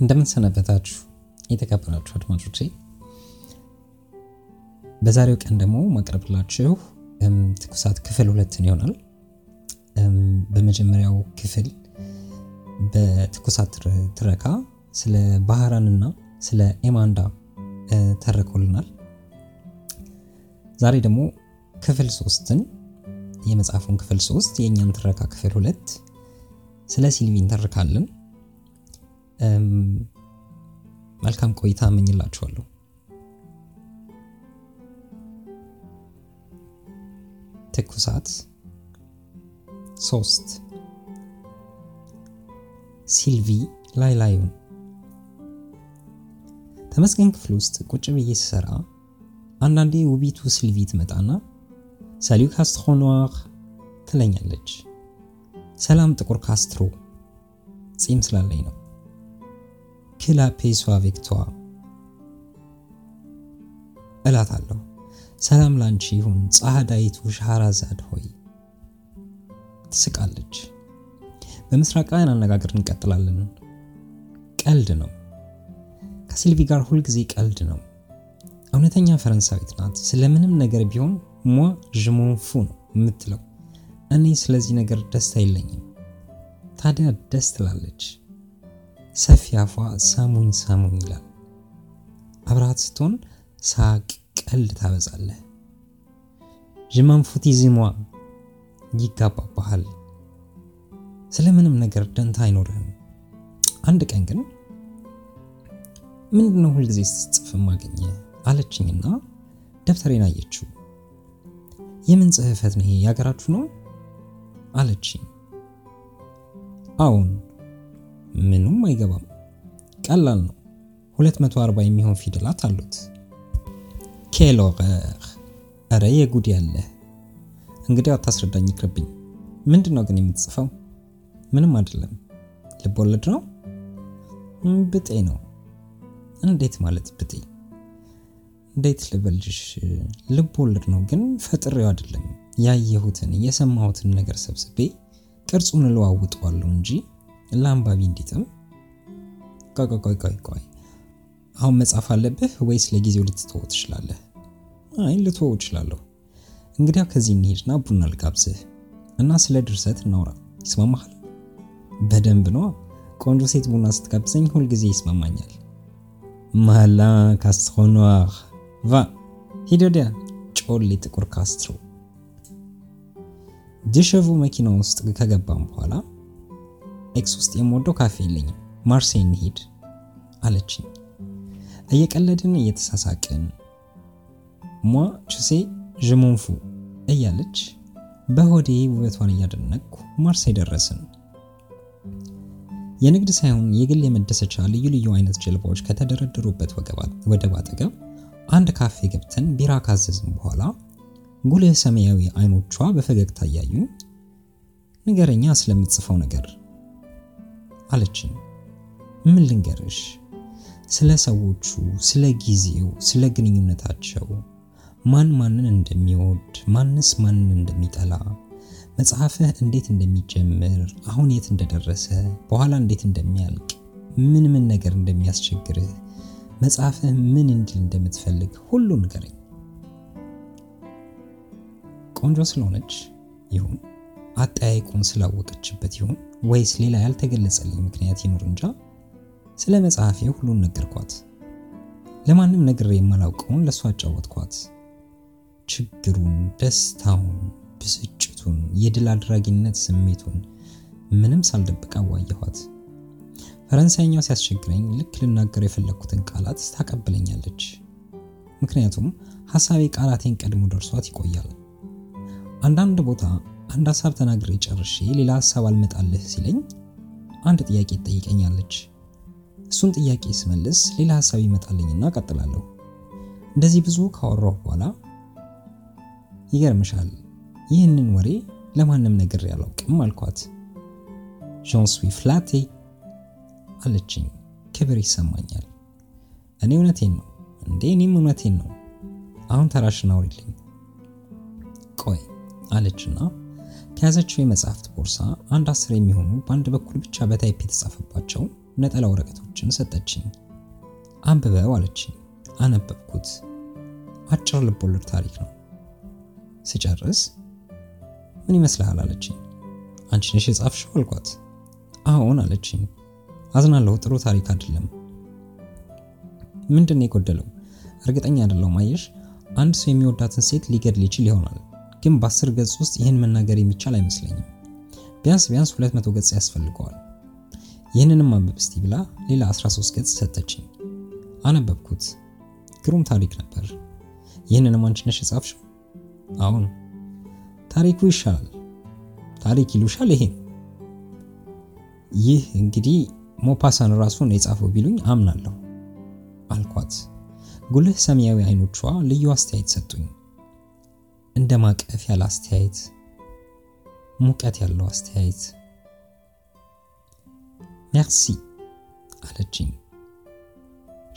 እንደምንሰነበታችሁ የተከበራችሁ አድማጮቼ፣ በዛሬው ቀን ደግሞ ማቅረብላችሁ ትኩሳት ክፍል ሁለትን ይሆናል። በመጀመሪያው ክፍል በትኩሳት ትረካ ስለ ባህራንና ስለ ኤማንዳ ተረኮልናል። ዛሬ ደግሞ ክፍል ሶስትን የመጽሐፉን ክፍል ሶስት የእኛን ትረካ ክፍል ሁለት ስለ ሲልቪ እንተርካለን። መልካም ቆይታ እመኝላችኋለሁ። ትኩሳት ሶስት ሲልቪ ላይ ላዩን ተመስገን ክፍል ውስጥ ቁጭ ብዬ ስሰራ አንዳንዴ ውቢቱ ሲልቪ ትመጣና ሳሊው ካስትሮ ትለኛለች። ሰላም ጥቁር ካስትሮ ጺም ስላለኝ ነው። ክላ ፔሷ ቪክቷ እላታለሁ። ሰላም ላንቺ ይሁን ጸሐዳይቱ ሻህራዛድ ሆይ ትስቃለች። በምስራቃውያን አነጋገር እንቀጥላለን። ቀልድ ነው። ከሲልቪ ጋር ሁልጊዜ ቀልድ ነው። እውነተኛ ፈረንሳዊት ናት። ስለምንም ነገር ቢሆን ሟ ዥሞንፉ ነው የምትለው። እኔ ስለዚህ ነገር ደስታ የለኝም። ታዲያ ደስ ትላለች። ሰፊ አፏ ሳሙኝ ሳሙኝ ይላል። አብረሃት ስትሆን ሳቅ፣ ቀልድ ታበዛለህ። ዥማንፉቲዝሟ ይጋባባሃል። ስለምንም ነገር ደንታ አይኖርህም። አንድ ቀን ግን ምንድነው ሁልጊዜ ስትጽፍ ማገኘ አለችኝና ደብተሬን አየችው። የምን ጽህፈት ነው ይሄ? ያገራችሁ ነው አለችኝ። አዎን፣ ምኑም አይገባም። ቀላል ነው። 240 የሚሆን ፊደላት አሉት። ኬሎረር እረ የጉድ ያለ እንግዲህ አታስረዳኝ፣ ይቅርብኝ። ምንድን ነው ግን የምትጽፈው? ምንም አይደለም። ልብ ወለድ ነው? ብጤ ነው። እንዴት ማለት ብጤ? እንዴት ልበልሽ? ልብ ወለድ ነው ግን ፈጥሬው አይደለም። ያየሁትን የሰማሁትን ነገር ሰብስቤ ቅርጹን እለዋውጠዋለሁ እንጂ ለአንባቢ እንዲጥም። ቆይ ቆይ አሁን መጻፍ አለብህ ወይስ ለጊዜው ልትተወው ትችላለህ? አይ ልትወው እችላለሁ። እንግዲያው ከዚህ እንሄድና ቡና ልጋብዝህ እና ስለ ድርሰት እናውራ። ይስማማሃል? በደንብ ነዋ። ቆንጆ ሴት ቡና ስትጋብዘኝ ሁልጊዜ ይስማማኛል። malin Castro noir va ሂድ ወዲያ ጮሌ ጥቁር ካስትሮ። deux chevaux መኪና ውስጥ ከገባም በኋላ ኤክስ ውስጥ የምወደው ካፌ የለኝም፣ ማርሴይ እንሂድ አለችኝ። እየቀለድን እየተሳሳቅን ሟ ችሴ ዥሞንፉ እያለች በሆዴ ውበቷን እያደነቅኩ ማርሴይ ደረስን። የንግድ ሳይሆን የግል የመደሰቻ ልዩ ልዩ አይነት ጀልባዎች ከተደረደሩበት ወደብ አጠገብ አንድ ካፌ ገብተን ቢራ ካዘዝን በኋላ ጉልህ ሰማያዊ አይኖቿ በፈገግታ እያዩ ንገረኛ ስለምትጽፈው ነገር አለችን። ምን ልንገርሽ? ስለ ሰዎቹ፣ ስለ ጊዜው፣ ስለ ግንኙነታቸው፣ ማን ማንን እንደሚወድ፣ ማንስ ማንን እንደሚጠላ መጽሐፍህ እንዴት እንደሚጀምር አሁን የት እንደደረሰ በኋላ እንዴት እንደሚያልቅ ምን ምን ነገር እንደሚያስቸግርህ መጽሐፍህ ምን እንዲል እንደምትፈልግ ሁሉ ንገረኝ። ቆንጆ ስለሆነች ይሁን አጠያይቁን ስላወቀችበት ይሁን ወይስ ሌላ ያልተገለጸልኝ ምክንያት ይኑር እንጃ ስለ መጽሐፌ ሁሉን ነገርኳት። ለማንም ነግሬ የማላውቀውን ለእሷ አጫወትኳት። ችግሩን፣ ደስታውን ብስጭቱን የድል አድራጊነት ስሜቱን ምንም ሳልደብቅ አዋየኋት። ፈረንሳይኛው ሲያስቸግረኝ ልክ ልናገር የፈለግኩትን ቃላት ታቀብለኛለች። ምክንያቱም ሀሳቤ ቃላቴን ቀድሞ ደርሷት ይቆያል። አንዳንድ ቦታ አንድ ሀሳብ ተናግሬ ጨርሼ ሌላ ሀሳብ አልመጣልህ ሲለኝ አንድ ጥያቄ ትጠይቀኛለች። እሱን ጥያቄ ስመልስ ሌላ ሀሳብ ይመጣልኝና ቀጥላለሁ። እንደዚህ ብዙ ካወራሁ በኋላ ይገርምሻል ይህንን ወሬ ለማንም ነገር ያላውቅም አልኳት። ዣን ፍላቴ አለችኝ። ክብር ይሰማኛል። እኔ እውነቴን ነው እንዴ? እኔም እውነቴን ነው። አሁን ተራሽን አውሪልኝ። ቆይ አለችና ከያዘችው የመጽሐፍት ቦርሳ አንድ አስር የሚሆኑ በአንድ በኩል ብቻ በታይፕ የተጻፈባቸው ነጠላ ወረቀቶችን ሰጠችኝ። አንብበው አለችኝ። አነበብኩት። አጭር ልቦለድ ታሪክ ነው። ስጨርስ ምን ይመስልሃል አለችኝ። አንቺ ነሽ የጻፍሽው አልኳት። አዎን አለችኝ። አዝናለሁ፣ ጥሩ ታሪክ አይደለም። ምንድን ነው የጎደለው? እርግጠኛ አይደለሁም። አየሽ፣ አንድ ሰው የሚወዳትን ሴት ሊገድል ይችል ይሆናል፣ ግን በአስር ገጽ ውስጥ ይህን መናገር የሚቻል አይመስለኝም። ቢያንስ ቢያንስ ሁለት መቶ ገጽ ያስፈልገዋል። ይህንንም አንብብ እስቲ ብላ ሌላ 13 ገጽ ሰጠችኝ። አነበብኩት። ግሩም ታሪክ ነበር። ይህንንም አንቺ ነሽ የጻፍሽው? አሁን ታሪኩ ይሻላል። ታሪክ ይሉሻል? ይሄ ይህ እንግዲህ ሞፓሳን ራሱን የጻፈው ቢሉኝ አምናለሁ አልኳት። ጉልህ ሰማያዊ አይኖቿ ልዩ አስተያየት ሰጡኝ። እንደ ማቀፍ ያለ አስተያየት፣ ሙቀት ያለው አስተያየት። ሜርሲ አለችኝ።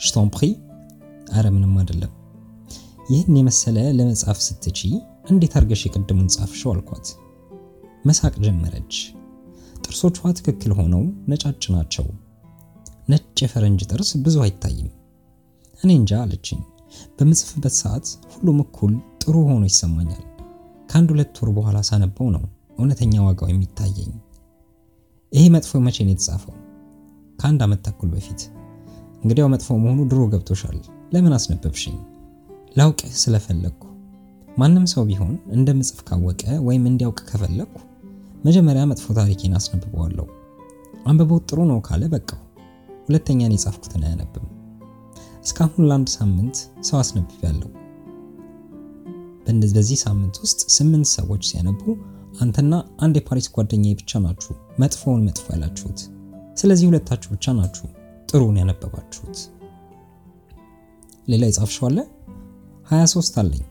ሽቶን ፕሪ አረ ምንም አይደለም። ይህን የመሰለ ለመጻፍ ስትቺ እንዴት አርገሽ የቅድሙን ጻፍሽው አልኳት። መሳቅ ጀመረች። ጥርሶቿ ትክክል ሆነው ነጫጭ ናቸው። ነጭ የፈረንጅ ጥርስ ብዙ አይታይም። እኔ እንጃ አለችኝ። በምጽፍበት ሰዓት ሁሉም እኩል ጥሩ ሆኖ ይሰማኛል። ከአንድ ሁለት ወር በኋላ ሳነበው ነው እውነተኛ ዋጋው የሚታየኝ። ይሄ መጥፎ መቼ ነው የተጻፈው? ከአንድ ዓመት ተኩል በፊት። እንግዲያው መጥፎ መሆኑ ድሮ ገብቶሻል። ለምን አስነበብሽኝ? ላውቅህ ስለፈለግኩ። ማንም ሰው ቢሆን እንደምጽፍ ካወቀ ወይም እንዲያውቅ ከፈለግኩ መጀመሪያ መጥፎ ታሪኬን አስነብበዋለሁ። አንብቦት ጥሩ ነው ካለ በቃው፣ ሁለተኛን የጻፍኩትን አያነብም። እስካሁን ለአንድ ሳምንት ሰው አስነብቤያለሁ። በዚህ ሳምንት ውስጥ ስምንት ሰዎች ሲያነቡ አንተና አንድ የፓሪስ ጓደኛዬ ብቻ ናችሁ መጥፎውን መጥፎ ያላችሁት። ስለዚህ ሁለታችሁ ብቻ ናችሁ ጥሩን ያነበባችሁት። ሌላ የጻፍሽው አለ? 23 አለኝ።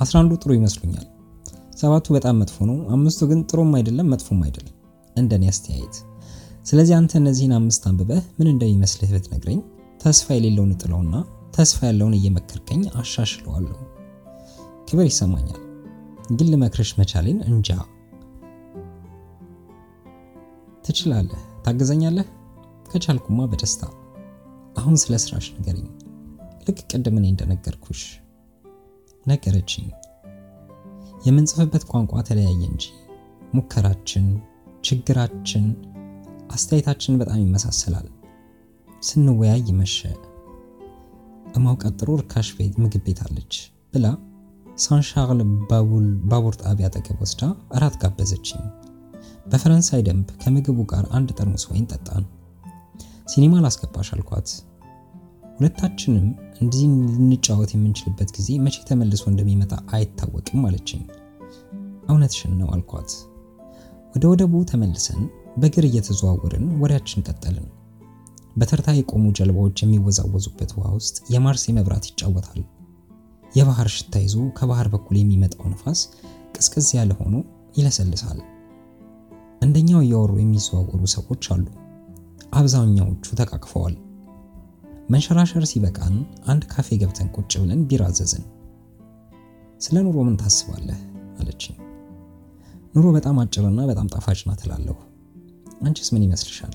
11ዱ ጥሩ ይመስሉኛል። ሰባቱ በጣም መጥፎ ነው። አምስቱ ግን ጥሩም አይደለም መጥፎም አይደለም እንደኔ አስተያየት። ስለዚህ አንተ እነዚህን አምስት አንብበህ ምን እንደሚመስልህ ብትነግረኝ ተስፋ የሌለውን እጥለውና ተስፋ ያለውን እየመከርከኝ አሻሽለዋለሁ። ክብር ይሰማኛል፣ ግን ልመክርሽ መቻሌን እንጃ። ትችላለህ፣ ታግዘኛለህ? ከቻልኩማ በደስታ። አሁን ስለ ስራሽ ንገሪኝ። ልክ ቅድም እንደነገርኩሽ ነገረችኝ። የምንጽፍበት ቋንቋ ተለያየ እንጂ ሙከራችን፣ ችግራችን፣ አስተያየታችን በጣም ይመሳሰላል። ስንወያይ መሸ። እማውቃት ጥሩ ርካሽ ቤት ምግብ ቤት አለች ብላ ሳንሻርል ባቡር ጣቢያ አጠገብ ወስዳ እራት ጋበዘችኝ። በፈረንሳይ ደንብ ከምግቡ ጋር አንድ ጠርሙስ ወይን ጠጣን። ሲኒማ ላስገባሽ አልኳት። ሁለታችንም እንዲህ ልንጫወት የምንችልበት ጊዜ መቼ ተመልሶ እንደሚመጣ አይታወቅም አለችኝ። እውነትሽን ነው አልኳት። ወደ ወደቡ ተመልሰን በእግር እየተዘዋወርን ወሬያችን ቀጠልን። በተርታ የቆሙ ጀልባዎች የሚወዛወዙበት ውሃ ውስጥ የማርሴ መብራት ይጫወታል። የባህር ሽታ ይዞ ከባህር በኩል የሚመጣው ነፋስ ቅዝቅዝ ያለ ሆኖ ይለሰልሳል። እንደኛው እያወሩ የሚዘዋወሩ ሰዎች አሉ። አብዛኛዎቹ ተቃቅፈዋል። መንሸራሸር ሲበቃን አንድ ካፌ ገብተን ቁጭ ብለን ቢራ አዘዝን። ስለ ኑሮ ምን ታስባለህ አለችኝ። ኑሮ በጣም አጭርና በጣም ጣፋጭ ናት እላለሁ። አንቺስ ምን ይመስልሻል?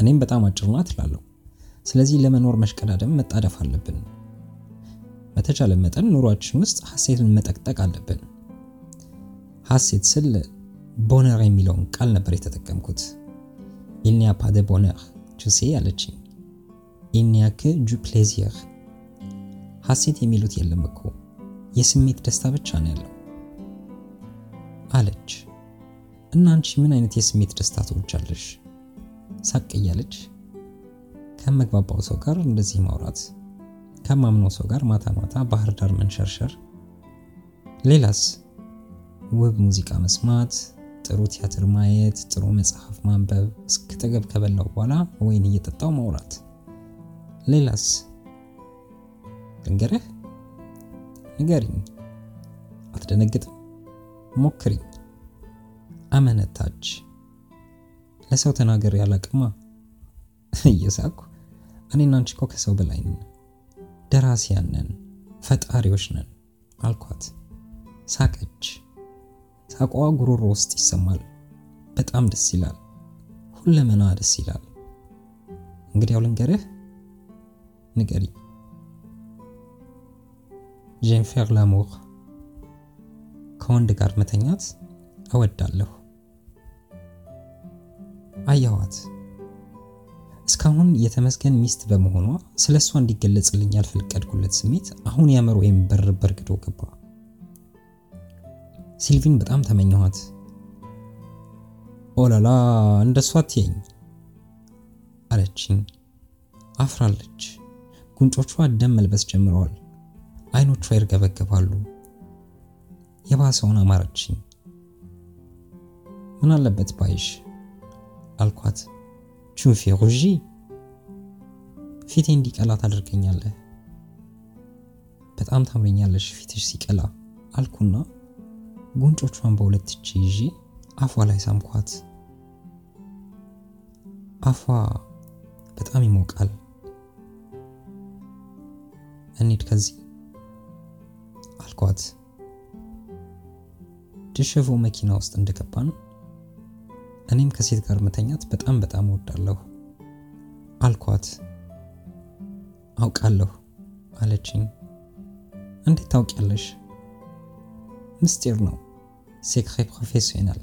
እኔም በጣም አጭር ናት እላለሁ። ስለዚህ ለመኖር መሽቀዳደም መጣደፍ አለብን። በተቻለ መጠን ኑሯችን ውስጥ ሀሴትን መጠቅጠቅ አለብን። ሀሴት ስል bonheur የሚለውን ቃል ነበር የተጠቀምኩት። il n'y a pas de bonheur tu sais አለችኝ። il n'y a que du plaisir ሀሴት የሚሉት የለም እኮ የስሜት ደስታ ብቻ ነው ያለው አለች። እና ምን አይነት የስሜት ደስታ ትወጃለሽ? ሳቅ እያለች ከመግባባው ሰው ጋር እንደዚህ ማውራት፣ ከማምነው ሰው ጋር ማታ ማታ ባህር ዳር መንሸርሸር፣ ሌላስ ውብ ሙዚቃ መስማት፣ ጥሩ ቲያትር ማየት፣ ጥሩ መጽሐፍ ማንበብ፣ እስክጠገብ ከበላው በኋላ ወይን እየጠጣው ማውራት፣ ሌላስ ልንገርህ? ንገሪኝ። አትደነግጥም? ሞክሪኝ። አመነታች። ለሰው ተናገር ያላቅማ እየሳኩ እኔና አንቺ እኮ ከሰው በላይ ነን፣ ደራሲያን ነን፣ ፈጣሪዎች ነን አልኳት። ሳቀች። ሳቋ ጉሮሮ ውስጥ ይሰማል። በጣም ደስ ይላል። ሁለመና ደስ ይላል። እንግዲያው ልንገርህ። ንገሪ። ጄም ላሞር ከወንድ ጋር መተኛት እወዳለሁ። አየኋት። እስካሁን የተመስገን ሚስት በመሆኗ ስለ እሷ እንዲገለጽልኝ ያልፈቀድኩለት ስሜት አሁን ያመር ወይም በር በርግዶ ገባ። ሲልቪን በጣም ተመኘኋት። ኦላላ እንደሷ አትየኝ አለችኝ። አፍራለች። ጉንጮቿ ደም መልበስ ጀምረዋል። አይኖቿ ይርገበገባሉ። የባሰውን አማረችኝ። ምን አለበት ባይሽ አልኳት። ቹፌ ሩዢ ፊቴ እንዲቀላ ታደርገኛለህ። በጣም ታምረኛለሽ ፊትሽ ሲቀላ አልኩና ጉንጮቿን በሁለት እጅ ይዤ አፏ ላይ ሳምኳት። አፏ በጣም ይሞቃል። እንሂድ ከዚህ አልኳት። ድሸቮ መኪና ውስጥ እንደገባን እኔም ከሴት ጋር መተኛት በጣም በጣም እወዳለሁ አልኳት። አውቃለሁ አለችኝ። እንዴት ታውቂያለሽ? ምስጢር ነው። secret professionnel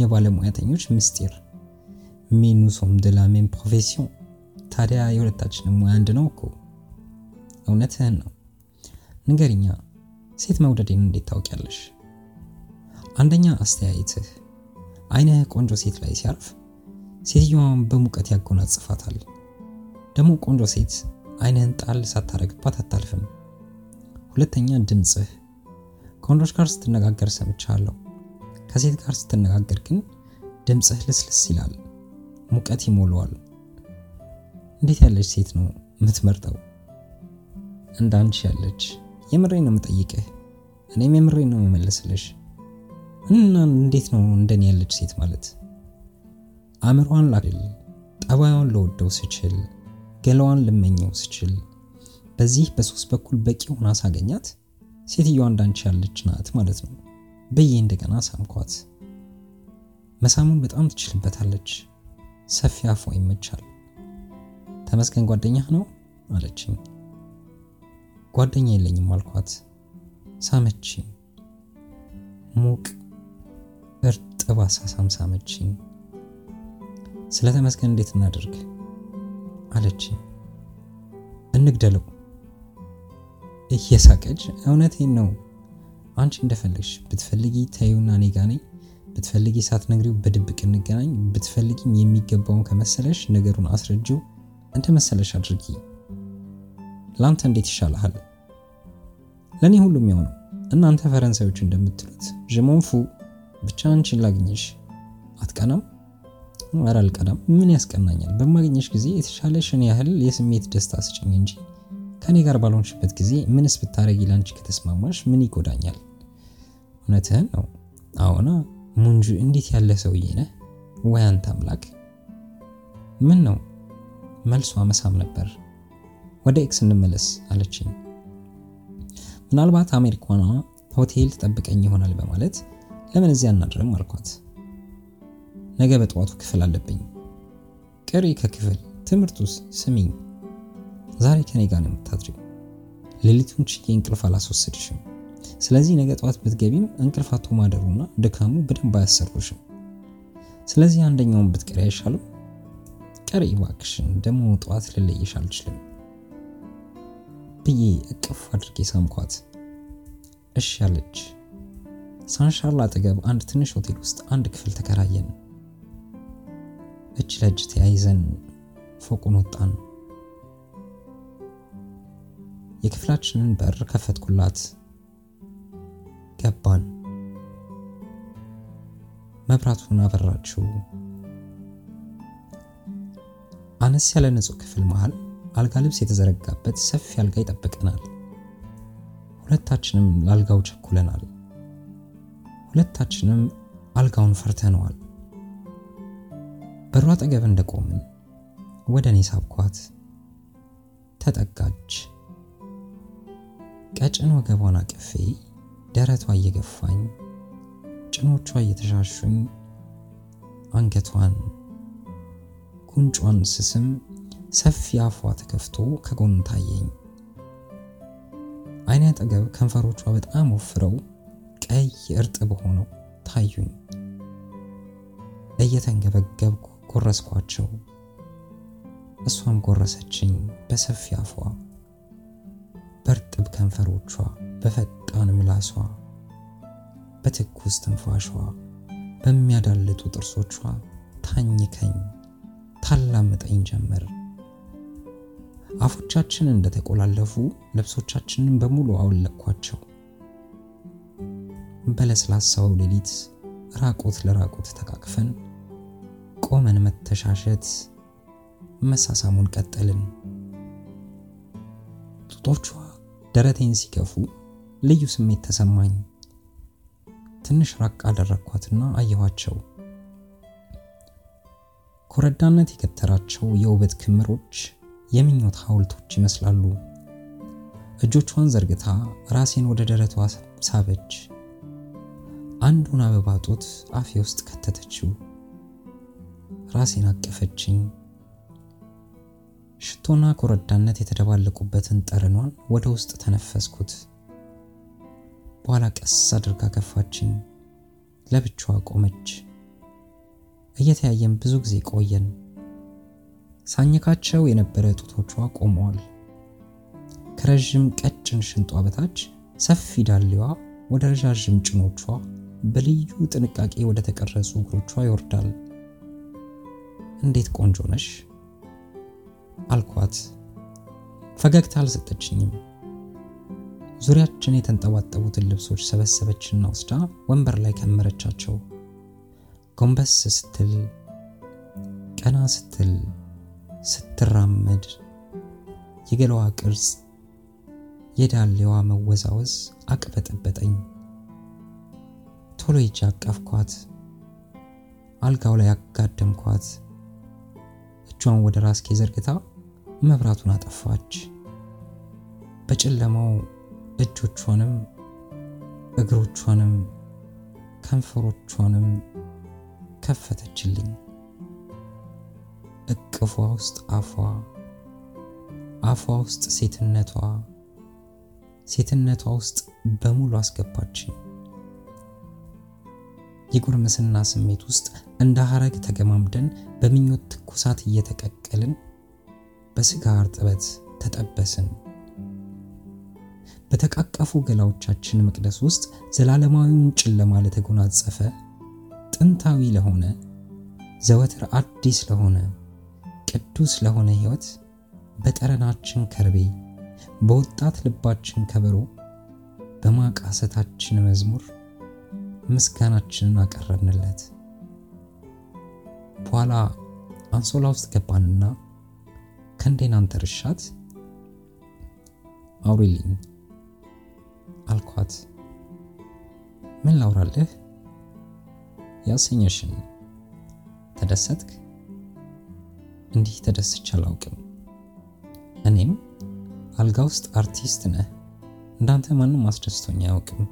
የባለሙያተኞች ምስጢር። mais nous sommes de la même profession። ታዲያ የሁለታችንም ሙያ አንድ ነው እኮ። እውነትህን ነው። ንገሪኛ፣ ሴት መውደዴን እንዴት ታውቂያለሽ? አንደኛ አስተያየትህ አይንህ ቆንጆ ሴት ላይ ሲያርፍ ሴትዮዋን በሙቀት ያጎናጽፋታል። ደግሞ ቆንጆ ሴት አይንህን ጣል ሳታረግባት አታልፍም። ሁለተኛ ድምፅህ፣ ከወንዶች ጋር ስትነጋገር ሰምቻለሁ። ከሴት ጋር ስትነጋገር ግን ድምፅህ ልስልስ ይላል፣ ሙቀት ይሞላዋል። እንዴት ያለች ሴት ነው የምትመርጠው? እንዳንቺ ያለች። የምሬን ነው የምጠይቅህ። እኔም የምሬን ነው የምመልስልሽ። እና እንዴት ነው እንደኔ ያለች ሴት ማለት? አእምሯን ላድል፣ ጠባዩን ለወደው ስችል፣ ገላዋን ልመኘው ስችል፣ በዚህ በሶስት በኩል በቂ ሆና ሳገኛት ሴትዮዋ እንዳንቺ ያለች ናት ማለት ነው ብዬ እንደገና ሳምኳት። መሳሙን በጣም ትችልበታለች። ሰፊ አፏ ይመቻል። ተመስገን ጓደኛህ ነው አለችኝ። ጓደኛ የለኝም አልኳት። ሳመችኝ። ሙቅ እርጥብ አሳሳም ሳመችኝ። ስለ ተመስገን እንዴት እናደርግ አለችኝ። እንግደለው እየሳቀች እውነቴን ነው። አንቺ እንደፈለግሽ ብትፈልጊ ተይውና እኔ ጋ ነኝ፣ ብትፈልጊ ሳትነግሪው በድብቅ እንገናኝ፣ ብትፈልጊም የሚገባውን ከመሰለሽ ነገሩን አስረጂው፣ እንደ መሰለሽ አድርጊ። ለአንተ እንዴት ይሻልሃል? ለእኔ ሁሉም ያው ነው። እናንተ ፈረንሳዮች እንደምትሉት ዥሞንፉ ብቻ አንቺን ላግኘሽ። አትቀናም? ኧረ አልቀናም። ምን ያስቀናኛል? በማግኘሽ ጊዜ የተሻለሽን ያህል የስሜት ደስታ ስጭኝ እንጂ ከኔ ጋር ባልሆንሽበት ጊዜ ምንስ ብታረጊ ላንቺ ከተስማማሽ ምን ይጎዳኛል? እውነትህን ነው። አዎና ሙንጁ እንዴት ያለ ሰውዬ ነህ! ወይ አንተ አምላክ! ምን ነው መልሷ መሳም ነበር። ወደ ኤክስ እንመለስ አለችኝ። ምናልባት አሜሪካኗ ሆቴል ትጠብቀኝ ይሆናል በማለት ለምን እዚያ እናድርም አልኳት። ነገ በጠዋቱ ክፍል አለብኝ። ቅሪ ከክፍል ትምህርቱስ ስሚኝ ዛሬ ከኔ ጋር ነው ሌሊቱን ችዬ እንቅልፍ አላስወስድሽም። ስለዚህ ነገ ጠዋት ብትገቢም እንቅልፍ አጥቶ ማደሩና ድካሙ በደንብ አያሰሩሽም። ስለዚህ አንደኛውን ብትቀሪ አይሻልም? ቀሪ እባክሽን፣ ደግሞ ጠዋት ልለይሽ አልችልም ብዬ እቅፍ አድርጌ ሳምኳት። እሺ አለች። ሳንሻርል አጠገብ አንድ ትንሽ ሆቴል ውስጥ አንድ ክፍል ተከራየን። እጅ ለእጅ ተያይዘን ፎቁን ወጣን። የክፍላችንን በር ከፈትኩላት። ገባን። መብራቱን አበራችው። አነስ ያለ ንጹህ ክፍል መሃል አልጋ ልብስ የተዘረጋበት ሰፊ አልጋ ይጠብቀናል። ሁለታችንም ለአልጋው ቸኩለናል። ሁለታችንም አልጋውን ፈርተነዋል። በሩ አጠገብ እንደቆምን ወደ እኔ ሳብኳት። ተጠጋች። ቀጭን ወገቧን አቅፌ ደረቷ እየገፋኝ ጭኖቿ እየተሻሹኝ አንገቷን ጉንጯን ስስም ሰፊ አፏ ተከፍቶ ከጎን ታየኝ። አይኔ አጠገብ ከንፈሮቿ በጣም ወፍረው ቀይ እርጥብ ሆነው ታዩኝ። እየተንገበገብኩ ጎረስኳቸው። እሷም ጎረሰችኝ በሰፊ አፏ፣ በእርጥብ ከንፈሮቿ፣ በፈጣን ምላሷ፣ በትኩስ ትንፋሿ፣ በሚያዳልጡ ጥርሶቿ ታኝከኝ ታላምጠኝ ጀመር። አፎቻችን እንደተቆላለፉ ልብሶቻችንን በሙሉ አወለቅኳቸው። በለስላሳው ሌሊት ራቁት ለራቁት ተቃቅፈን ቆመን መተሻሸት መሳሳሙን ቀጠልን። ጡቶቿ ደረቴን ሲገፉ ልዩ ስሜት ተሰማኝ። ትንሽ ራቅ አደረግኳትና አየኋቸው። ኮረዳነት የገተራቸው የውበት ክምሮች የምኞት ሐውልቶች ይመስላሉ። እጆቿን ዘርግታ ራሴን ወደ ደረቷ ሳበች። አንዱን አበባ ጡት አፌ ውስጥ ከተተችው። ራሴን አቀፈችኝ። ሽቶና ኮረዳነት የተደባለቁበትን ጠረኗን ወደ ውስጥ ተነፈስኩት። በኋላ ቀስ አድርጋ ገፋችኝ። ለብቻዋ ቆመች። እየተያየን ብዙ ጊዜ ቆየን። ሳኝካቸው የነበረ ጡቶቿ ቆመዋል። ከረዥም ቀጭን ሽንጧ በታች ሰፊ ዳሌዋ ወደ ረዣዥም ጭኖቿ በልዩ ጥንቃቄ ወደ ተቀረጹ እግሮቿ ይወርዳል። እንዴት ቆንጆ ነሽ አልኳት። ፈገግታ አልሰጠችኝም። ዙሪያችን የተንጠባጠቡትን ልብሶች ሰበሰበችና ወስዳ ወንበር ላይ ከመረቻቸው። ጎንበስ ስትል፣ ቀና ስትል፣ ስትራመድ የገላዋ ቅርጽ፣ የዳሌዋ መወዛወዝ አቅበጠበጠኝ። ቶሎ ሄጄ አቀፍኳት። አልጋው ላይ አጋደምኳት። እጇን ወደ ራስጌ ዘርግታ መብራቱን አጠፋች። በጨለማው እጆቿንም እግሮቿንም ከንፈሮቿንም ከፈተችልኝ። እቅፏ ውስጥ አፏ፣ አፏ ውስጥ ሴትነቷ፣ ሴትነቷ ውስጥ በሙሉ አስገባችኝ። የጉርምስና ስሜት ውስጥ እንደ ሐረግ ተገማምደን በምኞት ትኩሳት እየተቀቀልን በስጋ እርጥበት ተጠበስን። በተቃቀፉ ገላዎቻችን መቅደስ ውስጥ ዘላለማዊውን ጨለማ ለተጎናጸፈ ጥንታዊ ለሆነ ዘወትር አዲስ ለሆነ ቅዱስ ለሆነ ሕይወት በጠረናችን ከርቤ በወጣት ልባችን ከበሮ በማቃሰታችን መዝሙር ምስጋናችንን አቀረብንለት። በኋላ አንሶላ ውስጥ ገባንና ከንዴን አንተርሻት አውሪልኝ አልኳት። ምን ላውራልህ? ያሰኘሽን። ተደሰትክ? እንዲህ ተደስቼ አላውቅም። እኔም አልጋ ውስጥ አርቲስት ነህ፣ እንዳንተ ማንም አስደስቶኝ አያውቅም።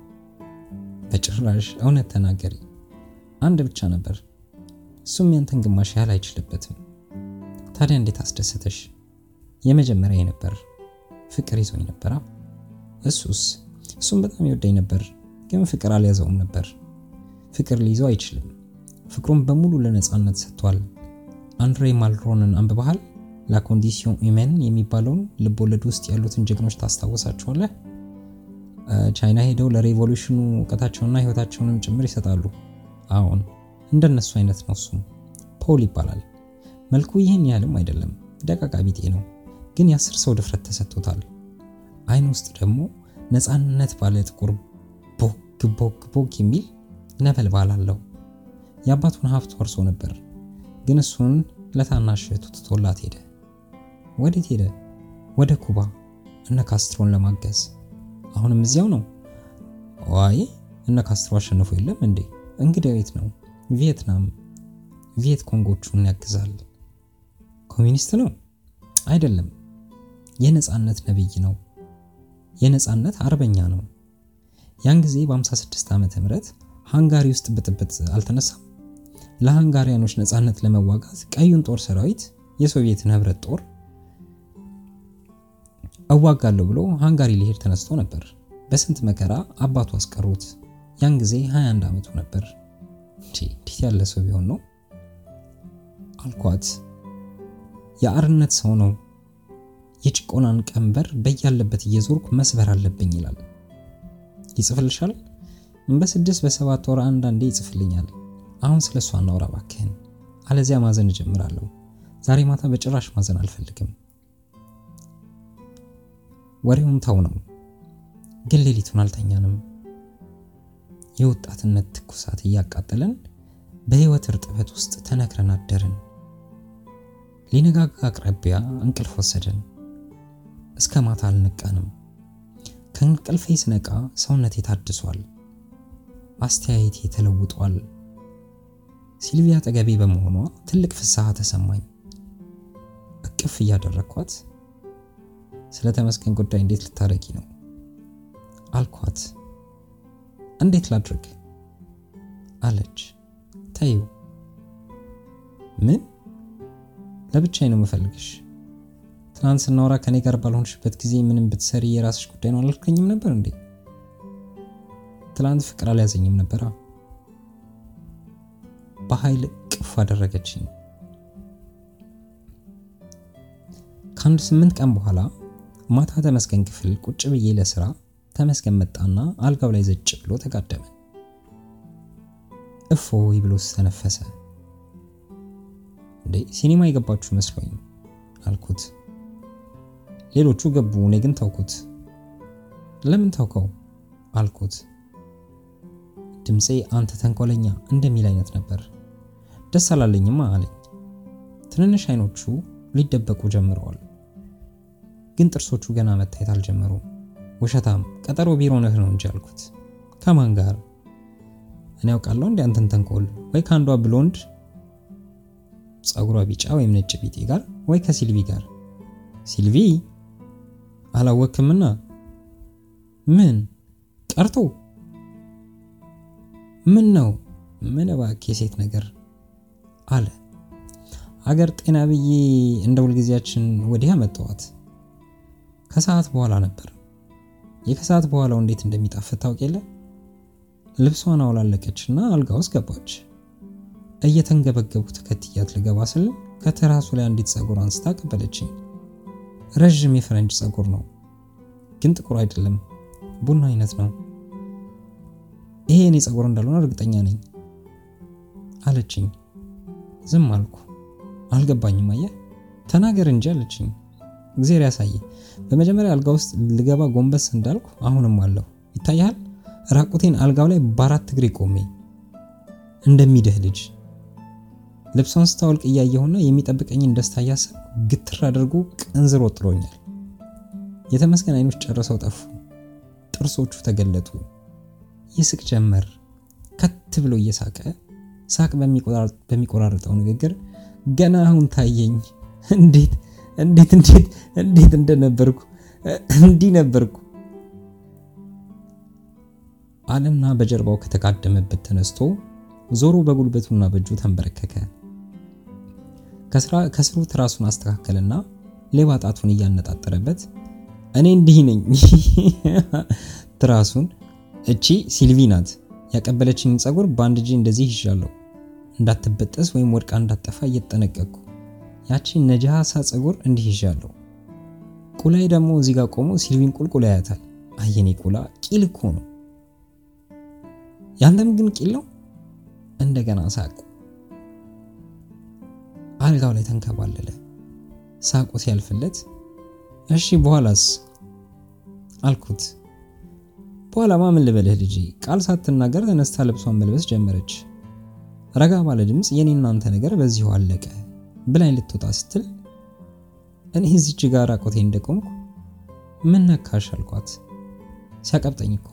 በጭራሽ እውነት ተናገሪ። አንድ ብቻ ነበር፣ እሱም ያንተን ግማሽ ያህል አይችልበትም። ታዲያ እንዴት አስደሰተሽ? የመጀመሪያ ነበር፣ ፍቅር ይዞኝ ነበራ። እሱስ እሱም በጣም ይወደኝ ነበር፣ ግን ፍቅር አልያዘውም ነበር። ፍቅር ሊይዘው አይችልም። ፍቅሩን በሙሉ ለነፃነት ሰጥቷል። አንድሬ ማልሮንን አንብበሃል? ላኮንዲሲዮን ዩሜን የሚባለውን ልቦለድ ውስጥ ያሉትን ጀግኖች ታስታውሳቸዋለህ? ቻይና ሄደው ለሬቮሉሽኑ እውቀታቸውንና ህይወታቸውንም ጭምር ይሰጣሉ። አዎን እንደነሱ አይነት ነው። እሱም ፖል ይባላል። መልኩ ይህን ያህልም አይደለም፣ ደቃቃ ቢጤ ነው፣ ግን የአስር ሰው ድፍረት ተሰጥቶታል። አይን ውስጥ ደግሞ ነፃነት ባለ ጥቁር ቦግ ቦግ ቦግ የሚል ነበልባል አለው። የአባቱን ሀብት ወርሶ ነበር፣ ግን እሱን ለታናሽ እህቱ ትቶላት ሄደ። ወዴት ሄደ? ወደ ኩባ እነ ካስትሮን ለማገዝ። አሁንም እዚያው ነው። ዋይ እነ ካስትሮ አሸንፎ የለም እንዴ? እንግዲህ የት ነው? ቪየትናም። ቪየት ኮንጎቹን ያግዛል። ኮሚኒስት ነው አይደለም። የነፃነት ነብይ ነው። የነፃነት አርበኛ ነው። ያን ጊዜ በ56 ዓመተ ምህረት ሃንጋሪ ውስጥ ብጥብጥ አልተነሳም። ለሃንጋሪያኖች ነፃነት ለመዋጋት ቀዩን ጦር ሰራዊት፣ የሶቪየትን ህብረት ጦር እዋጋለሁ ብሎ ሃንጋሪ ሊሄድ ተነስቶ ነበር። በስንት መከራ አባቱ አስቀሩት። ያን ጊዜ 21 ዓመቱ ነበር። እንዴት ያለ ሰው ቢሆን ነው አልኳት። የአርነት ሰው ነው። የጭቆናን ቀንበር በያለበት እየዞርኩ መስበር አለብኝ ይላል። ይጽፍልሻል። በስድስት በሰባት ወር አንዳንዴ ይጽፍልኛል። አሁን ስለ እሷ እናውራ እባክህን፣ አለዚያ ማዘን እጀምራለሁ። ዛሬ ማታ በጭራሽ ማዘን አልፈልግም። ወሬውን ተው ነው፣ ግን ሌሊቱን አልተኛንም። የወጣትነት ትኩሳት እያቃጠለን በሕይወት እርጥበት ውስጥ ተነክረን አደርን። ሊነጋጋ አቅራቢያ እንቅልፍ ወሰደን። እስከ ማታ አልነቃንም። ከእንቅልፌ ስነቃ ሰውነቴ ታድሷል። አስተያየቴ ተለውጧል። ሲልቪያ አጠገቤ በመሆኗ ትልቅ ፍስሐ ተሰማኝ። እቅፍ እያደረግኳት ስለ ተመስገን ጉዳይ እንዴት ልታረቂ ነው አልኳት። እንዴት ላድርግ አለች። ተይው። ምን? ለብቻዬ ነው የምፈልግሽ። ትናንት ስናወራ ከኔ ጋር ባልሆንሽበት ጊዜ ምንም ብትሰሪ የራስሽ ጉዳይ ነው አላልከኝም ነበር እንዴ? ትላንት ፍቅር አልያዘኝም ነበራ። በኃይል ቅፍ አደረገችኝ። ከአንድ ስምንት ቀን በኋላ ማታ ተመስገን ክፍል ቁጭ ብዬ ለስራ ተመስገን መጣና አልጋው ላይ ዘጭ ብሎ ተጋደመ። እፎይ ብሎ ተነፈሰ። እንዴ ሲኒማ የገባችሁ መስሎኝ አልኩት። ሌሎቹ ገቡ፣ እኔ ግን ተውኩት። ለምን ተውከው አልኩት። ድምፄ አንተ ተንኮለኛ እንደሚል አይነት ነበር። ደስ አላለኝማ አለኝ። ትንንሽ አይኖቹ ሊደበቁ ጀምረዋል፣ ግን ጥርሶቹ ገና መታየት አልጀመሩም። ውሸታም፣ ቀጠሮ ቢሮ ነህ ነው እንጂ አልኩት። ከማን ጋር? እኔ ያውቃለሁ እንደ አንተን ተንኮል ወይ ከአንዷ ብሎንድ ጸጉሯ ቢጫ ወይም ነጭ ቢጤ ጋር ወይ ከሲልቪ ጋር። ሲልቪ አላወክምና ምን ቀርቶ ምን ነው ምን እባክህ የሴት ነገር አለ። አገር ጤና ብዬ እንደ ሁልጊዜያችን ወዲህ አመጣኋት። ከሰዓት በኋላ ነበር። የከሰዓት በኋላው እንዴት እንደሚጣፍጥ ታውቅ የለ። ልብሷን አውላለቀችና አልጋ ውስጥ ገባች። እየተንገበገቡ ተከትያት ልገባ ስል ከትራሱ ላይ አንዲት ጸጉር አንስታ ቀበለችኝ። ረዥም የፈረንጅ ጸጉር ነው፣ ግን ጥቁር አይደለም፣ ቡና አይነት ነው። ይሄ እኔ ጸጉር እንዳልሆነ እርግጠኛ ነኝ አለችኝ። ዝም አልኩ። አልገባኝም። አየህ ተናገር እንጂ አለችኝ። እግዜር ያሳየ። በመጀመሪያ አልጋ ውስጥ ልገባ ጎንበስ እንዳልኩ አሁንም አለሁ። ይታያል። ራቁቴን አልጋው ላይ በአራት እግሬ ቆሜ እንደሚደህ ልጅ ልብሷን ስታወልቅ እያየሁና የሚጠብቀኝን ደስታ እያሰብ ግትር አድርጎ ቅንዝር ወጥሮኛል። የተመስገን አይኖች ጨርሰው ጠፉ። ጥርሶቹ ተገለጡ። ይስቅ ጀመር። ከት ብሎ እየሳቀ ሳቅ በሚቆራርጠው ንግግር ገና አሁን ታየኝ። እንዴት እንዴት እንዴት እንዴት እንደነበርኩ እንዲህ ነበርኩ አለና በጀርባው ከተጋደመበት ተነስቶ ዞሮ በጉልበቱና በእጁ ተንበረከከ። ከስሩ ትራሱን አስተካከልና ሌባ ጣቱን እያነጣጠረበት እኔ እንዲህ ነኝ ትራሱን እቺ ሲልቪ ናት ያቀበለችኝ ጸጉር በአንድ እጄ እንደዚህ ይዣለሁ እንዳትበጠስ ወይም ወድቃ እንዳጠፋ እየተጠነቀቅኩ ያቺን ነጃሳ ጸጉር እንዲህ ይዣለሁ። ቁላይ ደግሞ እዚህ ጋር ቆሞ ሲልቪን ቁልቁል ያያታል። አየኔ ቁላ ቂል እኮ ነው። ያንተም ግን ቂል ነው። እንደገና ሳቁ። አልጋው ላይ ተንከባለለ። ሳቁ ሲያልፍለት እሺ በኋላስ አልኩት። በኋላማ ምን ልበልህ ልጄ፣ ቃል ሳትናገር ተነስታ ልብሷን መልበስ ጀመረች። ረጋ ባለ ድምፅ የኔ እናንተ ነገር በዚሁ አለቀ ብላኝ ልትወጣ ስትል እኔ እዚች ጋር ራቆቴ እንደቆምኩ ምን ነካሽ አልኳት። ሲያቀብጠኝ እኮ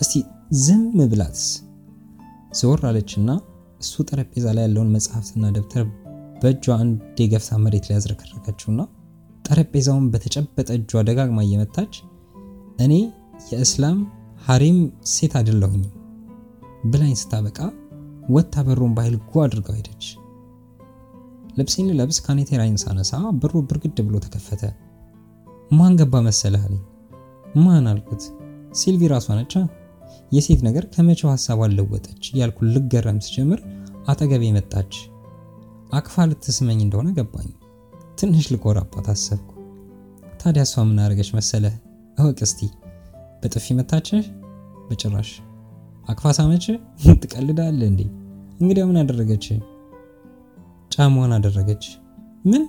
እስቲ ዝም ብላትስ ዘወር አለችና እሱ ጠረጴዛ ላይ ያለውን መጽሐፍትና ደብተር በእጇ አንድ የገፍታ መሬት ላይ ያዝረከረከችውና ጠረጴዛውን በተጨበጠ እጇ ደጋግማ እየመታች እኔ የእስላም ሐሪም ሴት አይደለሁኝም ብላኝ ስታበቃ ወታ በሩን በኃይል ጓ አድርገው ሄደች። ልብሴን ልለብስ ካኔቴራይን ሳነሳ በሩ ብርግድ ብሎ ተከፈተ። ማን ገባ መሰለህ አለኝ። ማን አልኩት። ሲልቪ ራሷ ነቻ። የሴት ነገር ከመቼው ሀሳብ አለወጠች እያልኩ ልገረም ስጀምር አጠገቤ መጣች። አቅፋ ልትስመኝ እንደሆነ ገባኝ። ትንሽ ልኮራባት አሰብኩ። ታዲያ እሷ ምን አደረገች መሰለህ? እወቅ እስቲ። በጥፊ መታችህ? በጭራሽ። አቅፋ ሳመች? ትቀልዳለህ እንዴ? እንግዲያው ምን አደረገች? ጫማዋን አደረገች። ምን?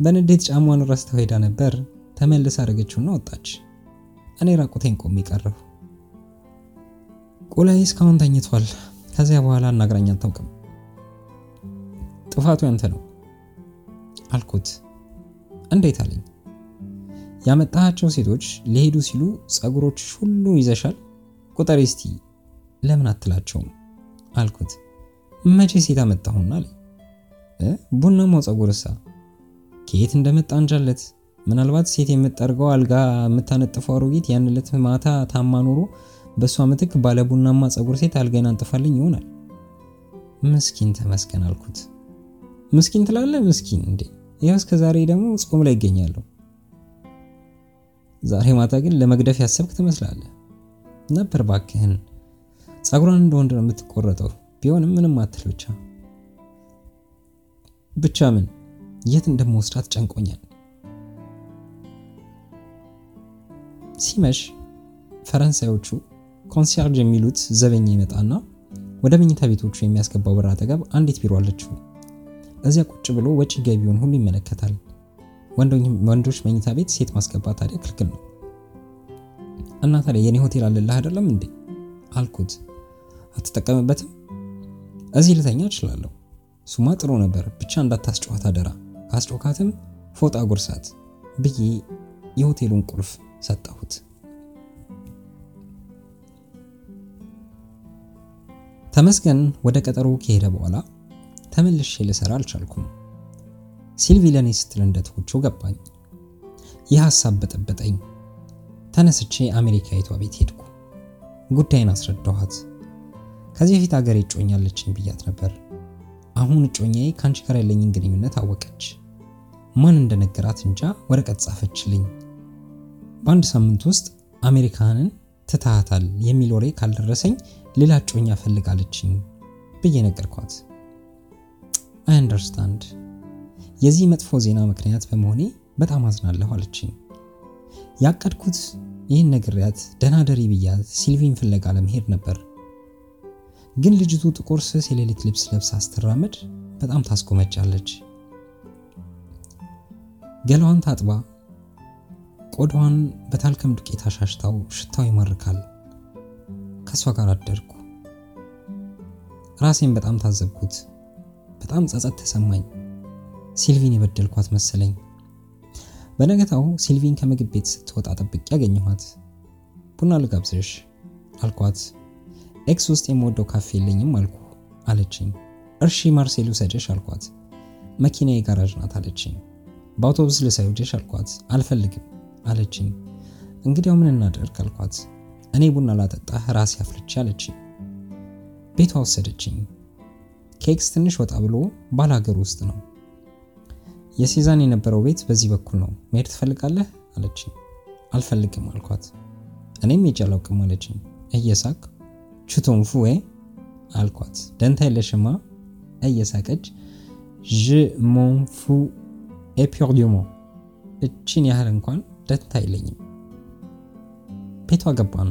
በንዴት ጫማዋን ረስተው ሄዳ ነበር። ተመልሳ አደረገችውና ወጣች። እኔ ራቁቴን ቆሜ ቀረሁ። ቁላይ እስካሁን ተኝቷል። ከዚያ በኋላ አናግራኝ አታውቅም። ጥፋቱ ያንተ ነው አልኩት። እንዴት አለኝ። ያመጣሃቸው ሴቶች ሊሄዱ ሲሉ ጸጉሮች ሁሉ ይዘሻል፣ ቁጠሪ እስቲ ለምን አትላቸውም አልኩት። መቼ ሴት አመጣሁና አለኝ። ቡናማው ጸጉርሳ ከየት እንደመጣ እንጃለት። ምናልባት ሴት የምጠርገው አልጋ የምታነጥፈው አሮጊት ያን ዕለት ማታ ታማ ኖሮ በእሷ ምትክ ባለ ቡናማ ጸጉር ሴት አልጋዬን አንጥፋልኝ ይሆናል። ምስኪን ተመስገን አልኩት። ምስኪን ትላለህ? ምስኪን እንዴ! ይኸው እስከ ዛሬ ደግሞ ጾም ላይ ይገኛለሁ። ዛሬ ማታ ግን ለመግደፍ ያሰብክ ትመስላለህ ነበር። ባክህን ጸጉሯን እንደ ነው የምትቆረጠው። ቢሆንም ምንም አትል ብቻ ብቻ ምን የት እንደምወስዳት ጨንቆኛል። ሲመሽ ፈረንሳዮቹ concierge የሚሉት ዘበኛ ይመጣና ወደ መኝታ ቤቶቹ የሚያስገባው በር አጠገብ አንዲት ቢሮ አለችው። እዚያ ቁጭ ብሎ ወጪ ገቢውን ሁሉ ይመለከታል። ወንዶች መኝታ ቤት ሴት ማስገባት ታዲያ ክልክል ነው። እና ታዲያ የኔ ሆቴል አለልህ አይደለም እንዴ አልኩት። አትጠቀምበትም? እዚህ ልተኛ እችላለሁ። እሱማ ጥሩ ነበር፣ ብቻ እንዳታስጨዋት አደራ። ካስጮካትም ፎጣ ጉርሳት ብዬ የሆቴሉን ቁልፍ ሰጠሁት። ተመስገን ወደ ቀጠሮ ከሄደ በኋላ ተመልሼ ልሰራ አልቻልኩም። ሲልቪ ለኔ ስትል እንደተወችው ገባኝ። ይህ ሀሳብ በጠበጠኝ። ተነስቼ አሜሪካዊቷ ቤት ሄድኩ። ጉዳይን አስረዳኋት። ከዚህ በፊት ሀገር እጮኛለችኝ ብያት ነበር። አሁን እጮኛዬ ከአንቺ ጋር ያለኝን ግንኙነት አወቀች። ማን እንደነገራት እንጃ ወረቀት ጻፈችልኝ። በአንድ ሳምንት ውስጥ አሜሪካንን ትታሃታል የሚል ወሬ ካልደረሰኝ ሌላ እጮኛ ፈልጋለችኝ ብዬ ነገርኳት። አይ አንደርስታንድ የዚህ መጥፎ ዜና ምክንያት በመሆኔ በጣም አዝናለሁ አለችኝ። ያቀድኩት ይህን ነግሬያት ደህና ደሪ ብያት ሲልቪን ፍለጋ ለመሄድ ነበር። ግን ልጅቱ ጥቁር ስስ የሌሊት ልብስ ለብሳ ስትራመድ በጣም ታስጎመጃለች። ገላዋን ታጥባ ቆዳዋን በታልከም ዱቄት አሻሽታው ሽታው ይማርካል። ከእሷ ጋር አደርኩ። ራሴን በጣም ታዘብኩት። በጣም ጸጸት ተሰማኝ። ሲልቪን የበደልኳት መሰለኝ። በነገታው ሲልቪን ከምግብ ቤት ስትወጣ ጠብቄ ያገኘኋት። ቡና ልጋብዝሽ አልኳት። ኤክስ ውስጥ የምወደው ካፌ የለኝም አልኩ አለችኝ። እሺ ማርሴይ ልውሰድሽ አልኳት። መኪና የጋራዥ ናት አለችኝ። በአውቶቡስ ልውሰድሽ አልኳት። አልፈልግም አለችኝ። እንግዲያው ምን እናደርግ አልኳት። እኔ ቡና ላጠጣህ ራሴ አፍልቼ አለችኝ። ቤቷ ወሰደችኝ። ከኤክስ ትንሽ ወጣ ብሎ ባላገር ውስጥ ነው። የሴዛን የነበረው ቤት በዚህ በኩል ነው። መሄድ ትፈልጋለህ አለችኝ። አልፈልግም አልኳት። እኔም ሄጄ አለችኝ እየሳቅ ቹቶንፉ ወይ አልኳት። ደንታ የለሽማ እየሳቀች ዥ ሞንፉ ኤፒርዲሞ እችን ያህል እንኳን ደንታ አይለኝም። ቤቷ ገባን።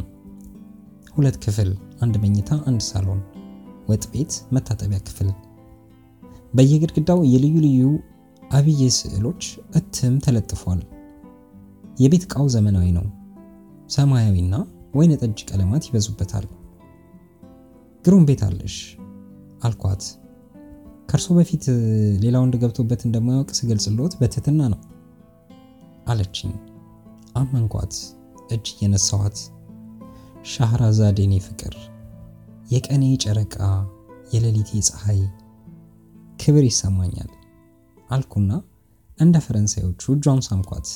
ሁለት ክፍል፣ አንድ መኝታ፣ አንድ ሳሎን፣ ወጥ ቤት፣ መታጠቢያ ክፍል። በየግድግዳው የልዩ ልዩ አብዬ ስዕሎች እትም ተለጥፏል። የቤት ዕቃው ዘመናዊ ነው። ሰማያዊና ወይነ ጠጅ ቀለማት ይበዙበታል። ግሩም ቤት አለሽ አልኳት። ከእርሶ በፊት ሌላ ወንድ ገብቶበት እንደማያውቅ ስገልጽልዎት በትህትና ነው አለችኝ። አመንኳት። እጅ እየነሳኋት ሻህራዛድ የኔ ፍቅር፣ የቀኔ ጨረቃ፣ የሌሊቴ ፀሐይ፣ ክብር ይሰማኛል አልኩና እንደ ፈረንሳዮቹ እጇን ሳምኳት።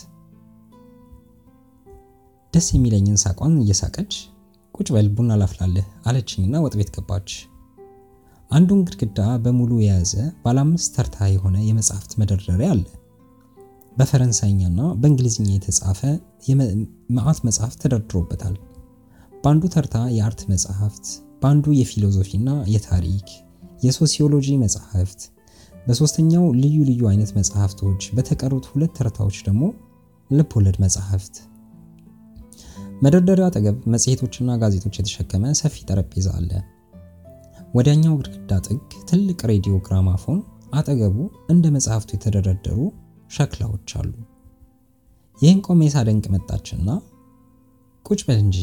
ደስ የሚለኝን ሳቋን እየሳቀች ቁጭ በል ቡና ላፍላለህ አለችኝና ወጥ ቤት ገባች። አንዱን ግድግዳ በሙሉ የያዘ ባለ አምስት ተርታ የሆነ የመጽሐፍት መደርደሪያ አለ። በፈረንሳይኛና በእንግሊዝኛ የተጻፈ መዓት መጽሐፍ ተደርድሮበታል። በአንዱ ተርታ የአርት መጽሐፍት፣ በአንዱ የፊሎዞፊና የታሪክ የሶሲዮሎጂ መጽሐፍት፣ በሶስተኛው ልዩ ልዩ አይነት መጽሐፍቶች፣ በተቀሩት ሁለት ተርታዎች ደግሞ ልብ ወለድ መጽሐፍት። መደርደሪያው አጠገብ መጽሔቶችና ጋዜጦች የተሸከመ ሰፊ ጠረጴዛ አለ። ወዲያኛው ግድግዳ ጥግ ትልቅ ሬዲዮ ግራማፎን፣ አጠገቡ እንደ መጽሐፍቱ የተደረደሩ ሸክላዎች አሉ። ይህን ቆሜ ሳደንቅ መጣችና ቁጭ በል እንጂ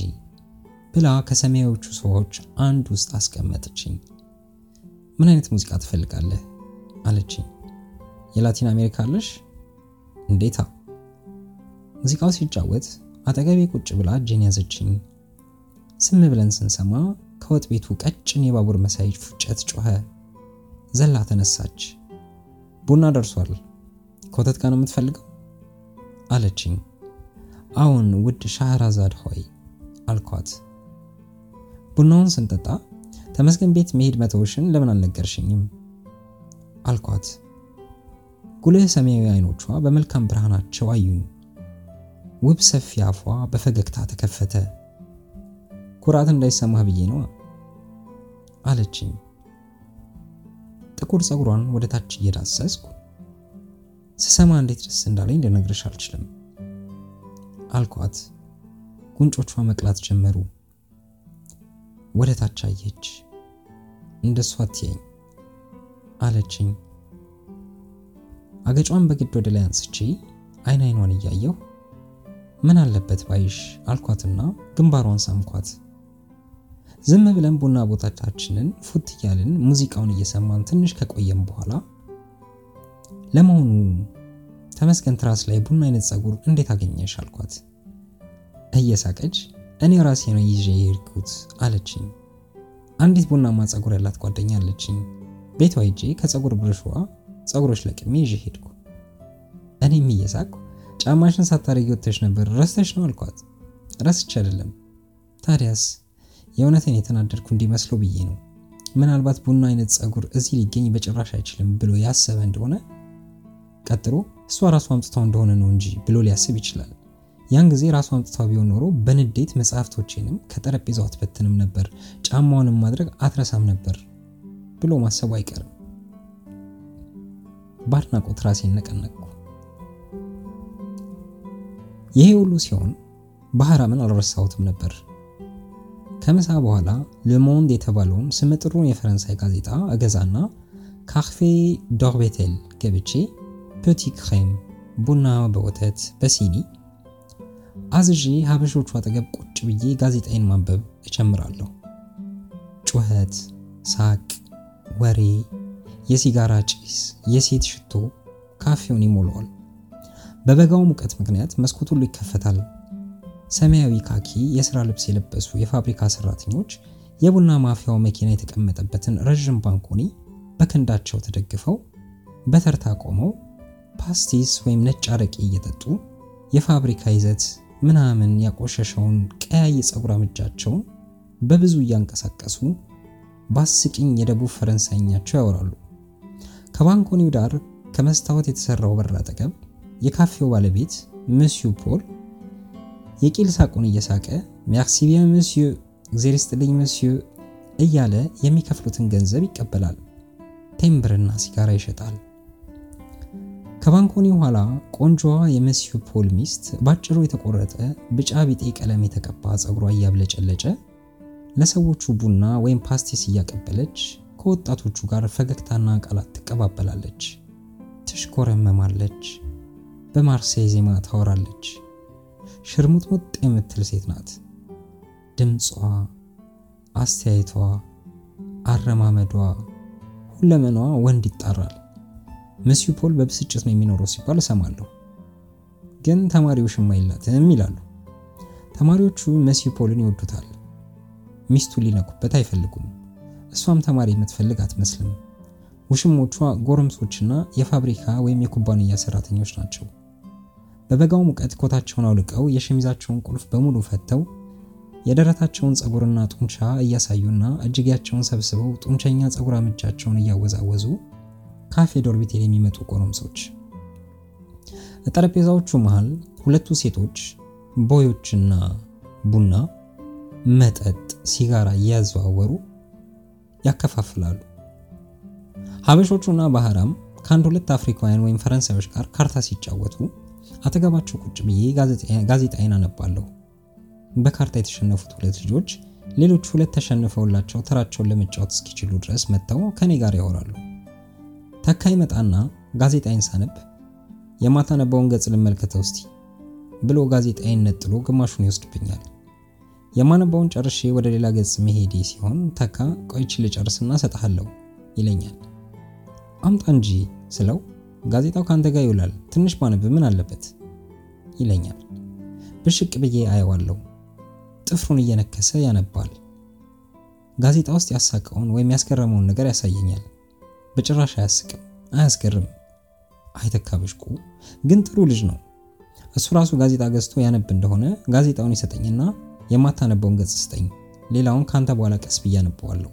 ብላ ከሰማያዎቹ ሰዎች አንድ ውስጥ አስቀመጠችኝ። ምን አይነት ሙዚቃ ትፈልጋለህ አለችኝ። የላቲን አሜሪካ አለሽ? እንዴታ። ሙዚቃው ሲጫወት አጠገቤ ቁጭ ብላ እጄን ያዘችኝ። ስም ብለን ስንሰማ ከወጥ ቤቱ ቀጭን የባቡር መሳይ ፉጨት ጮኸ። ዘላ ተነሳች። ቡና ደርሷል፣ ከወተት ጋር ነው የምትፈልገው አለችኝ። አዎን ውድ ሻህራዛድ ሆይ አልኳት። ቡናውን ስንጠጣ ተመስገን ቤት መሄድ መተውሽን ለምን አልነገርሽኝም አልኳት። ጉልህ ሰማያዊ አይኖቿ በመልካም ብርሃናቸው አዩኝ። ውብ ሰፊ አፏ በፈገግታ ተከፈተ። ኩራት እንዳይሰማህ ብዬ ነዋ አለችኝ። ጥቁር ፀጉሯን ወደ ታች እየዳሰስኩ ስሰማ እንዴት ደስ እንዳለኝ ልነግርሽ አልችልም አልኳት። ጉንጮቿ መቅላት ጀመሩ። ወደ ታች አየች። እንደሷ አትየኝ አለችኝ። አገጯን በግድ ወደ ላይ አንስቼ አይን አይኗን እያየሁ ምን አለበት ባይሽ አልኳትና ግንባሯን ሳምኳት። ዝም ብለን ቡና ቦታችንን ፉት እያልን ሙዚቃውን እየሰማን ትንሽ ከቆየም በኋላ ለመሆኑ ተመስገን ትራስ ላይ ቡና አይነት ፀጉር እንዴት አገኘሽ አልኳት። እየሳቀች እኔ ራሴ ነው ይዤ የሄድኩት አለችኝ። አንዲት ቡናማ ፀጉር ያላት ጓደኛ አለችኝ። ቤቷ ሄጄ ከፀጉር ብርሿ ፀጉሮች ለቅሜ ይዤ ሄድኩ። እኔም እየሳቅኩ ጫማሽን ሳታረጊ ወጥተሽ ነበር ረስተሽ ነው አልኳት። ረስቼ አይደለም ታዲያስ የእውነቴን የተናደድኩ እንዲመስለው ብዬ ነው። ምናልባት ቡና አይነት ፀጉር እዚህ ሊገኝ በጭራሽ አይችልም ብሎ ያሰበ እንደሆነ ቀጥሎ እሷ ራሷ አምጥታው እንደሆነ ነው እንጂ ብሎ ሊያስብ ይችላል። ያን ጊዜ ራሷ አምጥታው ቢሆን ኖሮ በንዴት መጽሐፍቶቼንም ከጠረጴዛው አትበትንም ነበር፣ ጫማዋንም ማድረግ አትረሳም ነበር ብሎ ማሰቡ አይቀርም። በአድናቆት ራሴን ነቀነቅኩ። ይሄ ሁሉ ሲሆን ባህራምን አልረሳሁትም ነበር። ከምሳ በኋላ Le Monde የተባለውን ስመጥሩን የፈረንሳይ ጋዜጣ እገዛና ካፌ ዶርቤቴል ገብቼ petit crème ቡና በወተት በሲኒ አዝዤ ሀበሾቹ አጠገብ ቁጭ ብዬ ጋዜጣዬን ማንበብ እጀምራለሁ። ጩኸት፣ ሳቅ፣ ወሬ፣ የሲጋራ ጭስ፣ የሴት ሽቶ ካፌውን ይሞላዋል። በበጋው ሙቀት ምክንያት መስኮት ሁሉ ይከፈታል። ሰማያዊ ካኪ የሥራ ልብስ የለበሱ የፋብሪካ ሰራተኞች የቡና ማፍያው መኪና የተቀመጠበትን ረዥም ባንኮኒ በክንዳቸው ተደግፈው በተርታ ቆመው ፓስቲስ ወይም ነጭ አረቄ እየጠጡ የፋብሪካ ይዘት ምናምን ያቆሸሸውን ቀያይ ፀጉር እጃቸውን በብዙ እያንቀሳቀሱ በአስቂኝ የደቡብ ፈረንሳይኛቸው ያወራሉ። ከባንኮኒው ዳር ከመስታወት የተሰራው በር አጠገብ የካፌው ባለቤት ምስዩ ፖል የቂል ሳቁን እየሳቀ ሜርሲ ቢያን ምስዩ እግዜር ይስጥልኝ ምስዩ እያለ የሚከፍሉትን ገንዘብ ይቀበላል። ቴምብርና ሲጋራ ይሸጣል። ከባንኮኒ ኋላ ቆንጆዋ የ Monsieur ፖል ሚስት ባጭሩ የተቆረጠ ቢጫ ቢጤ ቀለም የተቀባ ፀጉሯ እያብለጨለጨ ለሰዎቹ ቡና ወይም pastis እያቀበለች ከወጣቶቹ ጋር ፈገግታና ቃላት ትቀባበላለች፣ ትሽኮረመማለች፣ በማርሴይ ዜማ ታወራለች። ሽርሙጥሙጥ የምትል ሴት ናት። ድምጿ፣ አስተያየቷ፣ አረማመዷ፣ ሁለመኗ ወንድ ይጣራል። መስዩ ፖል በብስጭት ነው የሚኖረው ሲባል እሰማለሁ። ግን ተማሪው ሽማ የላትም ይላሉ። ተማሪዎቹ መስዩ ፖልን ይወዱታል። ሚስቱን ሊነኩበት አይፈልጉም። እሷም ተማሪ የምትፈልግ አትመስልም። ውሽሞቿ ጎረምሶችና የፋብሪካ ወይም የኩባንያ ሰራተኞች ናቸው። በበጋው ሙቀት ኮታቸውን አውልቀው የሸሚዛቸውን ቁልፍ በሙሉ ፈተው የደረታቸውን ፀጉርና ጡንቻ እያሳዩና እጅጌያቸውን ሰብስበው ጡንቸኛ ፀጉራም እጃቸውን እያወዛወዙ ካፌ ዶርቢቴል የሚመጡ ጎረምሶች ጠረጴዛዎቹ መሃል ሁለቱ ሴቶች ቦዮችና ቡና፣ መጠጥ፣ ሲጋራ እያዘዋወሩ ያከፋፍላሉ። ሀበሾቹና ባህራም ከአንድ ሁለት አፍሪካውያን ወይም ፈረንሳዮች ጋር ካርታ ሲጫወቱ አጠገባቸው ቁጭ ብዬ ጋዜጣዬን አነባለሁ። በካርታ የተሸነፉት ሁለት ልጆች ሌሎች ሁለት ተሸንፈውላቸው ተራቸውን ለመጫወት እስኪችሉ ድረስ መጥተው ከኔ ጋር ያወራሉ። ተካ ይመጣና ጋዜጣዬን ሳነብ የማታነባውን ገጽ ልመልከተው እስቲ ብሎ ጋዜጣዬን ነጥሎ ግማሹን ይወስድብኛል። የማነባውን ጨርሼ ወደ ሌላ ገጽ መሄዴ ሲሆን ተካ ቆይች ልጨርስና ሰጥሃለሁ ይለኛል። አምጣ እንጂ ስለው ጋዜጣው ካንተ ጋር ይውላል፣ ትንሽ ባነብ ምን አለበት ይለኛል። ብሽቅ ብዬ አየዋለሁ። ጥፍሩን እየነከሰ ያነባል። ጋዜጣ ውስጥ ያሳቀውን ወይም ያስገረመውን ነገር ያሳየኛል። በጭራሽ አያስቅም፣ አያስገርም። አይተካ ብሽቁ ግን ጥሩ ልጅ ነው። እሱ ራሱ ጋዜጣ ገዝቶ ያነብ እንደሆነ ጋዜጣውን ይሰጠኝና የማታነበውን ገጽ ስጠኝ፣ ሌላውን ካንተ በኋላ ቀስ ብዬ አነበዋለሁ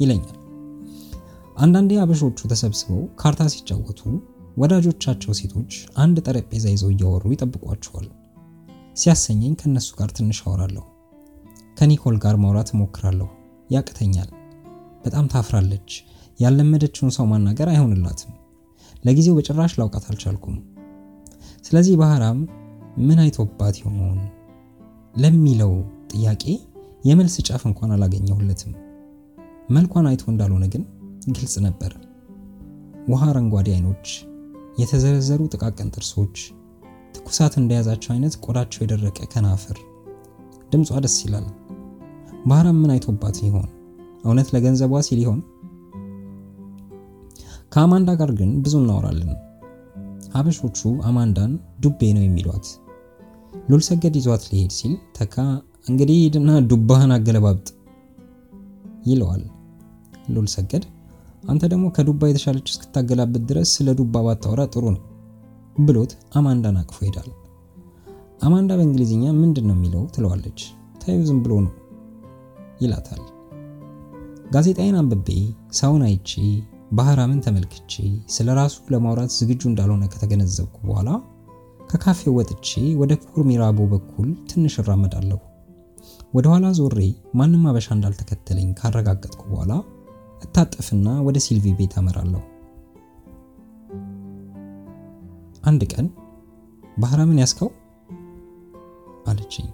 ይለኛል። አንዳንዴ አበሾቹ ተሰብስበው ካርታ ሲጫወቱ ወዳጆቻቸው ሴቶች አንድ ጠረጴዛ ይዘው እያወሩ ይጠብቋቸዋል። ሲያሰኘኝ ከነሱ ጋር ትንሽ አወራለሁ። ከኒኮል ጋር ማውራት እሞክራለሁ፣ ያቅተኛል። በጣም ታፍራለች። ያለመደችውን ሰው ማናገር አይሆንላትም። ለጊዜው በጭራሽ ላውቃት አልቻልኩም። ስለዚህ ባህራም ምን አይቶባት ይሆን ለሚለው ጥያቄ የመልስ ጫፍ እንኳን አላገኘሁለትም። መልኳን አይቶ እንዳልሆነ ግን ግልጽ ነበር። ውሃ አረንጓዴ አይኖች፣ የተዘረዘሩ ጥቃቅን ጥርሶች፣ ትኩሳት እንደያዛቸው አይነት ቆዳቸው የደረቀ ከናፍር፣ ድምጿ ደስ ይላል። ባህራም ምን አይቶባት ይሆን? እውነት ለገንዘቧ ሲል ይሆን? ከአማንዳ ጋር ግን ብዙ እናወራለን። ሀበሾቹ አማንዳን ዱቤ ነው የሚሏት። ሉል ሰገድ ይዟት ሊሄድ ሲል ተካ እንግዲህ ሂድና ዱባህን አገለባብጥ ይለዋል። ሉል ሰገድ አንተ ደግሞ ከዱባ የተሻለች እስክታገላብጥ ድረስ ስለ ዱባ ባታወራ ጥሩ ነው ብሎት አማንዳን አቅፎ ይሄዳል። አማንዳ በእንግሊዝኛ ምንድን ነው የሚለው ትለዋለች። ታዩ ዝም ብሎ ነው ይላታል። ጋዜጣዬን አንብቤ ሰውን አይቼ ባህራምን ተመልክቼ ስለ ራሱ ለማውራት ዝግጁ እንዳልሆነ ከተገነዘብኩ በኋላ ከካፌው ወጥቼ ወደ ኩር ሚራቦ በኩል ትንሽ እራመዳለሁ። ወደ ኋላ ዞሬ ማንም አበሻ እንዳልተከተለኝ ካረጋገጥኩ በኋላ እታጠፍና ወደ ሲልቪ ቤት አመራለሁ። አንድ ቀን ባህራምን ያስከው አለችኝ።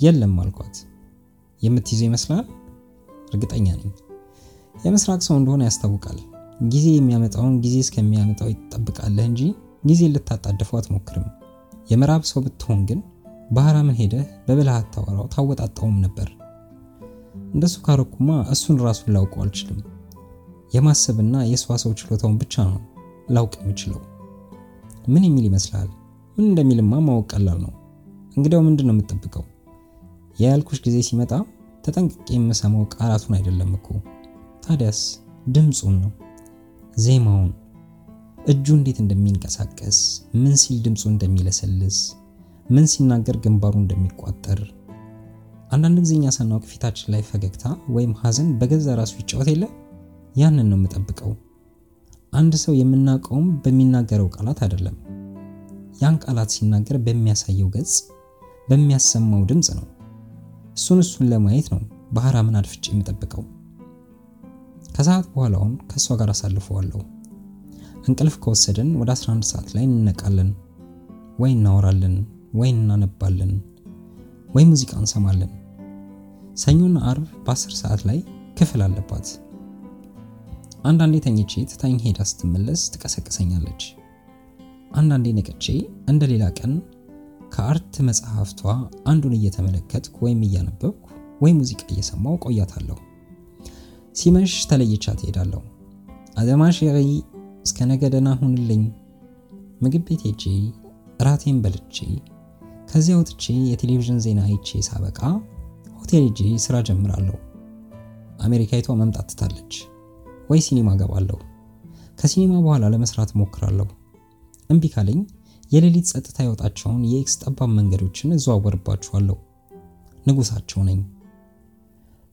የለም አልኳት። የምትይዘው ይመስላል? እርግጠኛ ነኝ። የምስራቅ ሰው እንደሆነ ያስታውቃል። ጊዜ የሚያመጣውን ጊዜ እስከሚያመጣው ይጠብቃለህ እንጂ ጊዜ ልታጣደፈው አትሞክርም። የምዕራብ ሰው ብትሆን ግን ባህራምን ሄደህ በብልሃት ታወራው ታወጣጣውም ነበር። እንደሱ ካረኩማ እሱን ራሱን ላውቀው አልችልም። የማሰብና የሰዋሰው ችሎታውን ብቻ ነው ላውቅ የምችለው። ምን የሚል ይመስላል? ምን እንደሚልማ ማወቅ ቀላል ነው። እንግዲያው ምንድን ነው የምጠብቀው? የያልኩሽ ጊዜ ሲመጣ ተጠንቅቄ የምሰማው ቃላቱን አይደለም እኮ ታዲያስ ድምፁን ነው፣ ዜማውን፣ እጁ እንዴት እንደሚንቀሳቀስ፣ ምን ሲል ድምፁ እንደሚለሰልስ፣ ምን ሲናገር ግንባሩ እንደሚቋጠር። አንዳንድ ጊዜ እኛ ሳናውቅ ፊታችን ላይ ፈገግታ ወይም ሐዘን በገዛ ራሱ ይጫወት የለ ያንን ነው የምጠብቀው። አንድ ሰው የምናውቀውም በሚናገረው ቃላት አይደለም፣ ያን ቃላት ሲናገር በሚያሳየው ገጽ፣ በሚያሰማው ድምፅ ነው። እሱን እሱን ለማየት ነው ባህራምን አድፍጬ የምጠብቀው። ከሰዓት በኋላውን ከእሷ ጋር አሳልፈዋለሁ። እንቅልፍ ከወሰደን ወደ 11 ሰዓት ላይ እንነቃለን። ወይ እናወራለን፣ ወይ እናነባለን፣ ወይ ሙዚቃ እንሰማለን። ሰኞና አርብ በ10 ሰዓት ላይ ክፍል አለባት። አንዳንዴ ተኝቼ ትታኝ ሄዳ ስትመለስ ትቀሰቅሰኛለች። አንዳንዴ ነቅቼ እንደ ሌላ ቀን ከአርት መጽሐፍቷ አንዱን እየተመለከትኩ ወይም እያነበብኩ ወይ ሙዚቃ እየሰማው ቆያታለሁ። ሲመሽ ተለይቻ ትሄዳለሁ። አደማ ሼሪ እስከ ነገ ደህና ሁንልኝ። ምግብ ቤት ሄጄ እራቴን በልቼ ከዚያ ወጥቼ የቴሌቪዥን ዜና አይቼ ሳበቃ ሆቴል ሄጄ ስራ ጀምራለሁ። አሜሪካዊቷ መምጣት ትታለች። ወይ ሲኒማ ገባለሁ። ከሲኒማ በኋላ ለመስራት ሞክራለሁ። እምቢ ካለኝ የሌሊት ጸጥታ ያወጣቸውን የኤክስ ጠባብ መንገዶችን እዘዋወርባችኋለሁ። ንጉሳቸው ነኝ።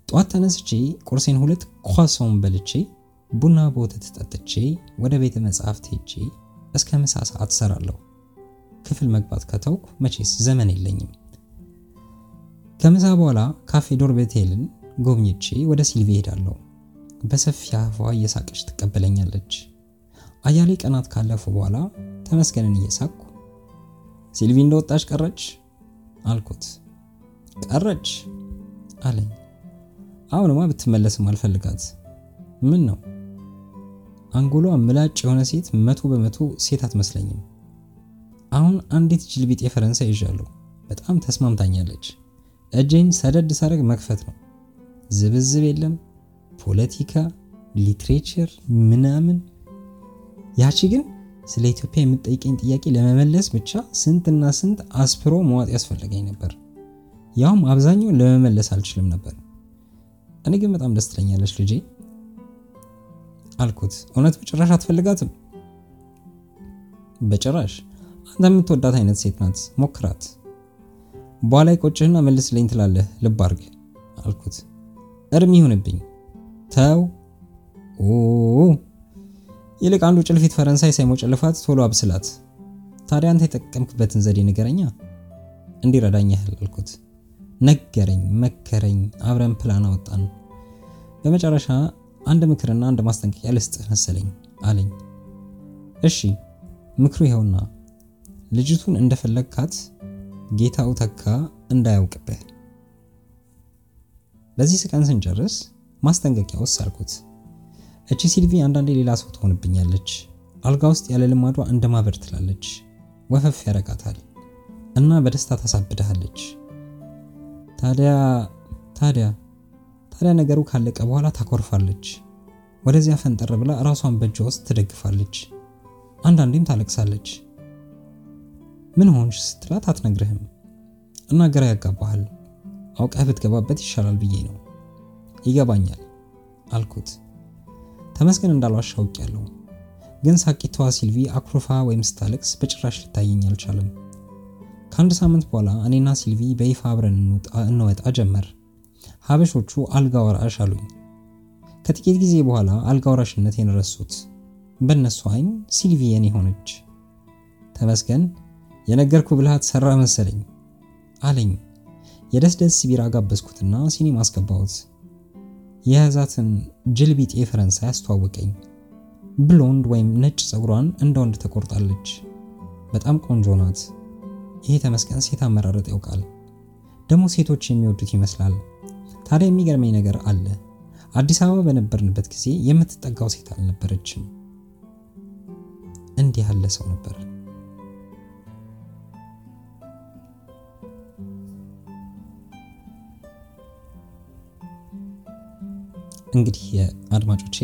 ጠዋት ተነስቼ ቁርሴን ሁለት ኳሷን በልቼ ቡና በወተት ጠጥቼ ወደ ቤተ መጻሕፍት ሄጄ እስከ ምሳ ሰዓት እሰራለሁ። ክፍል መግባት ከተውኩ መቼስ ዘመን የለኝም። ከምሳ በኋላ ካፌ ዶርቤቴልን ጎብኝቼ ወደ ሲልቪ ሄዳለሁ። በሰፊ አፏ እየሳቀች ትቀበለኛለች። አያሌ ቀናት ካለፉ በኋላ ተመስገንን እየሳቅኩ ሲልቪ እንደወጣች ቀረች አልኩት። ቀረች አለኝ። አሁንማ ብትመለስም አልፈልጋት። ምን ነው አንጎሏ ምላጭ የሆነ ሴት መቶ በመቶ ሴት አትመስለኝም። አሁን አንዲት ጅልቢጤ ፈረንሳይ ይዣለሁ። በጣም ተስማምታኛለች። እጄን ሰደድ ሳረግ መክፈት ነው። ዝብዝብ የለም፣ ፖለቲካ፣ literature ምናምን። ያቺ ግን ስለ ኢትዮጵያ የምጠይቀኝ ጥያቄ ለመመለስ ብቻ ስንትና ስንት አስፕሮ መዋጥ ያስፈልገኝ ነበር። ያውም አብዛኛውን ለመመለስ አልችልም ነበር። እኔ ግን በጣም ደስ ትለኛለች ልጄ አልኩት። እውነት በጭራሽ አትፈልጋትም? በጭራሽ አንተ የምትወዳት አይነት ሴት ናት። ሞክራት። በኋላ ይቆጭህና መልስልኝ ትላለህ። ልብ አርግ አልኩት። እርም ይሁንብኝ። ተው። ይልቅ አንዱ ጭልፊት ፈረንሳይ ሳይሞጨልፋት ቶሎ አብስላት። ታዲያ አንተ የጠቀምክበትን ዘዴ ንገረኛ። እንዲረዳኝ ያህል አልኩት። ነገረኝ፣ መከረኝ። አብረን ፕላን አወጣን። በመጨረሻ አንድ ምክርና አንድ ማስጠንቀቂያ ልስጥህ መሰለኝ አለኝ። እሺ ምክሩ ይኸውና፣ ልጅቱን እንደፈለግካት ጌታው ተካ እንዳያውቅብህ። በዚህ ስቀን ስንጨርስ ማስጠንቀቂያ ወሰድኩት። እቺ ሲልቪ አንዳንዴ ሌላ ሰው ትሆንብኛለች። አልጋ ውስጥ ያለ ልማዷ እንደ ማበር ትላለች፣ ወፈፍ ያረጋታል እና በደስታ ታሳብድሃለች። ታዲያ ታዲያ ታዲያ ነገሩ ካለቀ በኋላ ታኮርፋለች። ወደዚያ ፈንጠር ብላ ራሷን በእጇ ውስጥ ትደግፋለች። አንዳንዴም ታለቅሳለች። ምን ሆንሽ ስትላት አትነግርህም እና ግራ ያጋባሃል። አውቀህ ብትገባበት ይሻላል ብዬ ነው። ይገባኛል አልኩት። ተመስገን እንዳልዋሽ አውቄያለሁ፣ ግን ሳቂታዋ ሲልቪ አኩርፋ ወይም ስታለቅስ በጭራሽ ሊታየኝ አልቻለም። ከአንድ ሳምንት በኋላ እኔና ሲልቪ በይፋ አብረን እንወጣ ጀመር። ሀበሾቹ አልጋ ወራሽ አሉኝ። ከጥቂት ጊዜ በኋላ አልጋ ወራሽነቴን ረሱት። በእነሱ አይን ሲልቪ የኔ ሆነች። ተመስገን የነገርኩ ብልሃት ሰራ መሰለኝ አለኝ። የደስ ደስ ቢራ ጋበዝኩትና ሲኒማ አስገባሁት። የያዛትን ጅልቢጤ ፈረንሳይ አስተዋወቀኝ። ብሎንድ ወይም ነጭ ፀጉሯን እንደ ወንድ ተቆርጣለች። በጣም ቆንጆ ናት። ይሄ ተመስገን ሴት አመራረጥ ያውቃል። ደግሞ ሴቶች የሚወዱት ይመስላል። ታዲያ የሚገርመኝ ነገር አለ። አዲስ አበባ በነበርንበት ጊዜ የምትጠጋው ሴት አልነበረችም። እንዲህ ያለ ሰው ነበር። እንግዲህ አድማጮቼ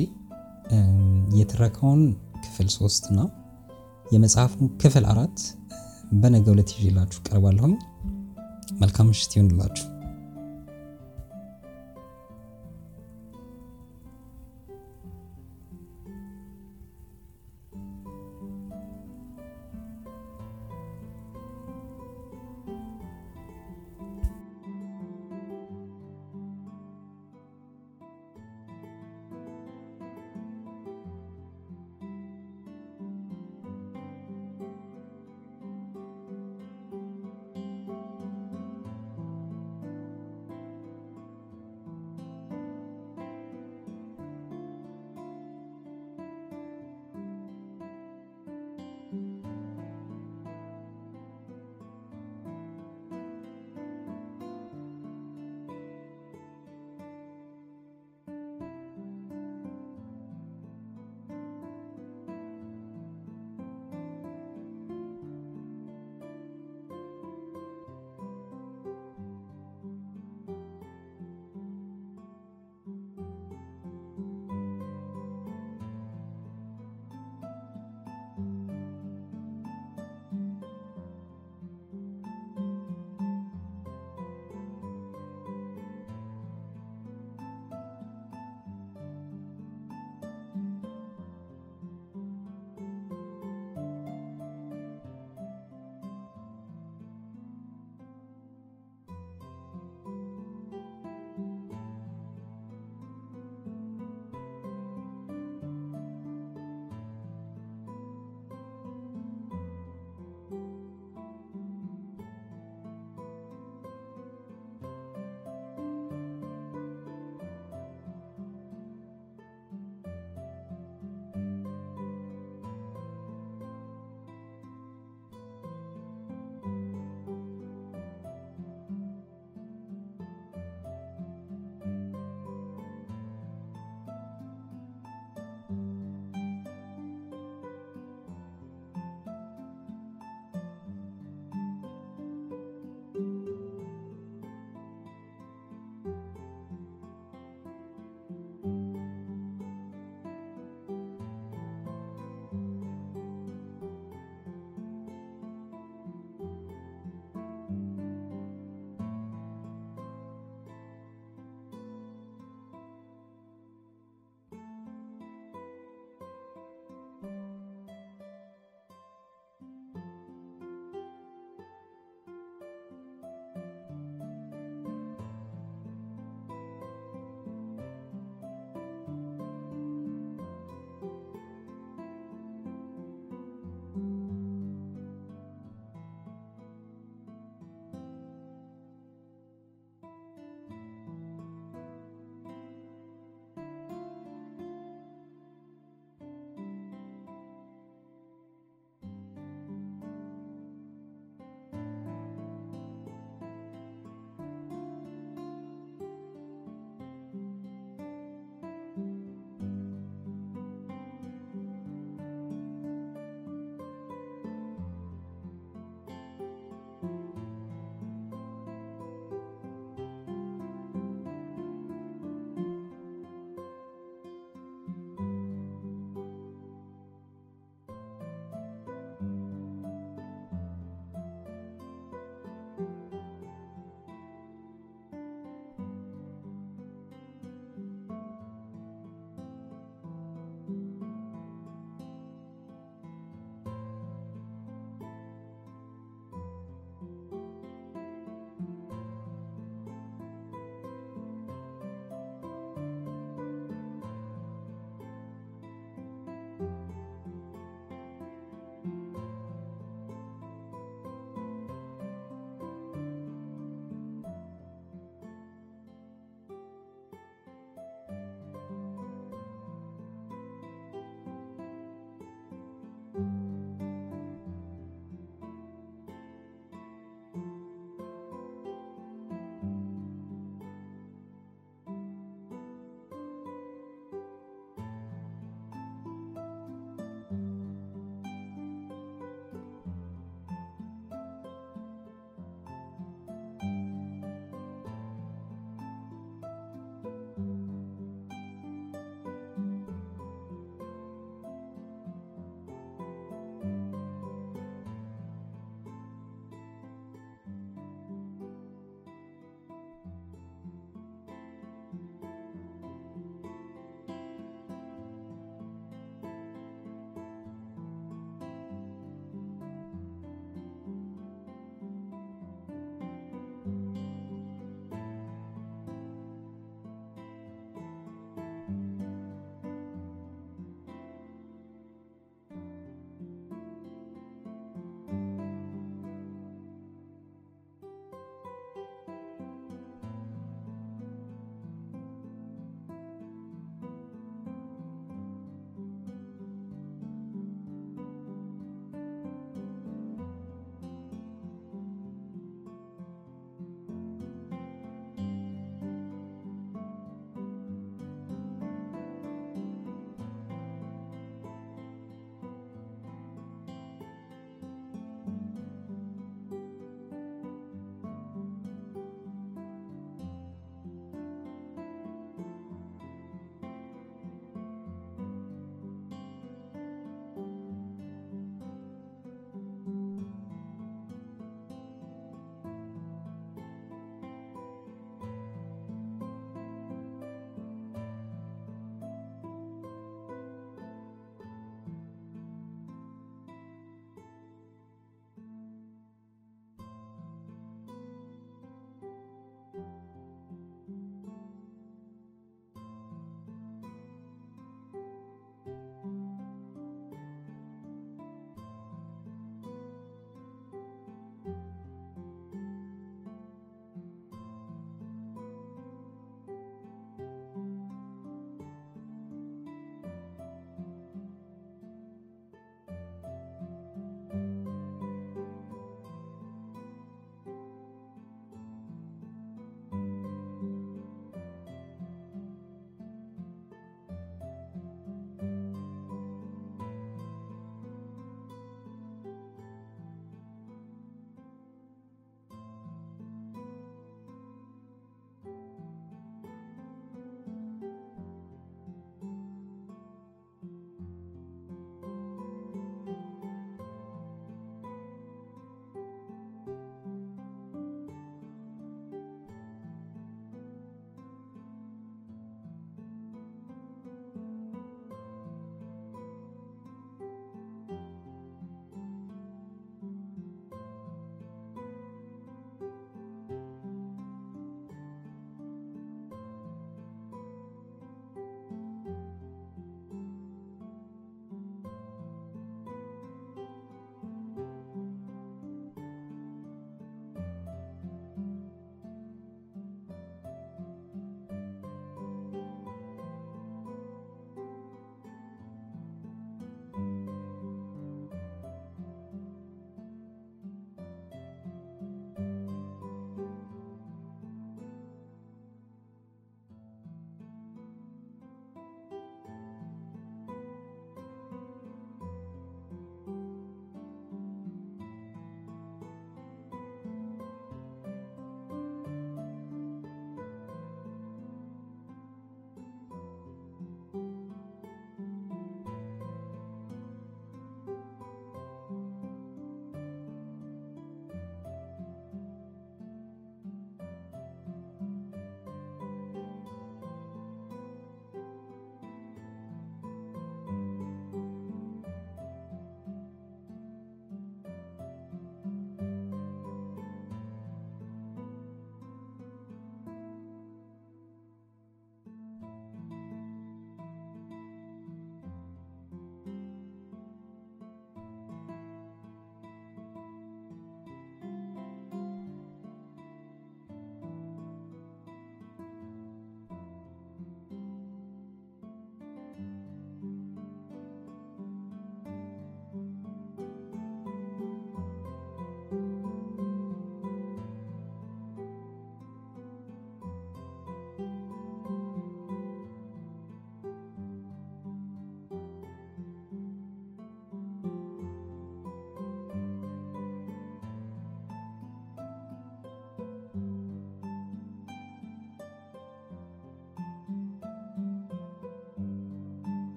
የትረካውን ክፍል ሶስት እና የመጽሐፉን ክፍል አራት በነገው ዕለት ይዤላችሁ ቀርባለሁኝ። መልካም ምሽት ይሆንላችሁ።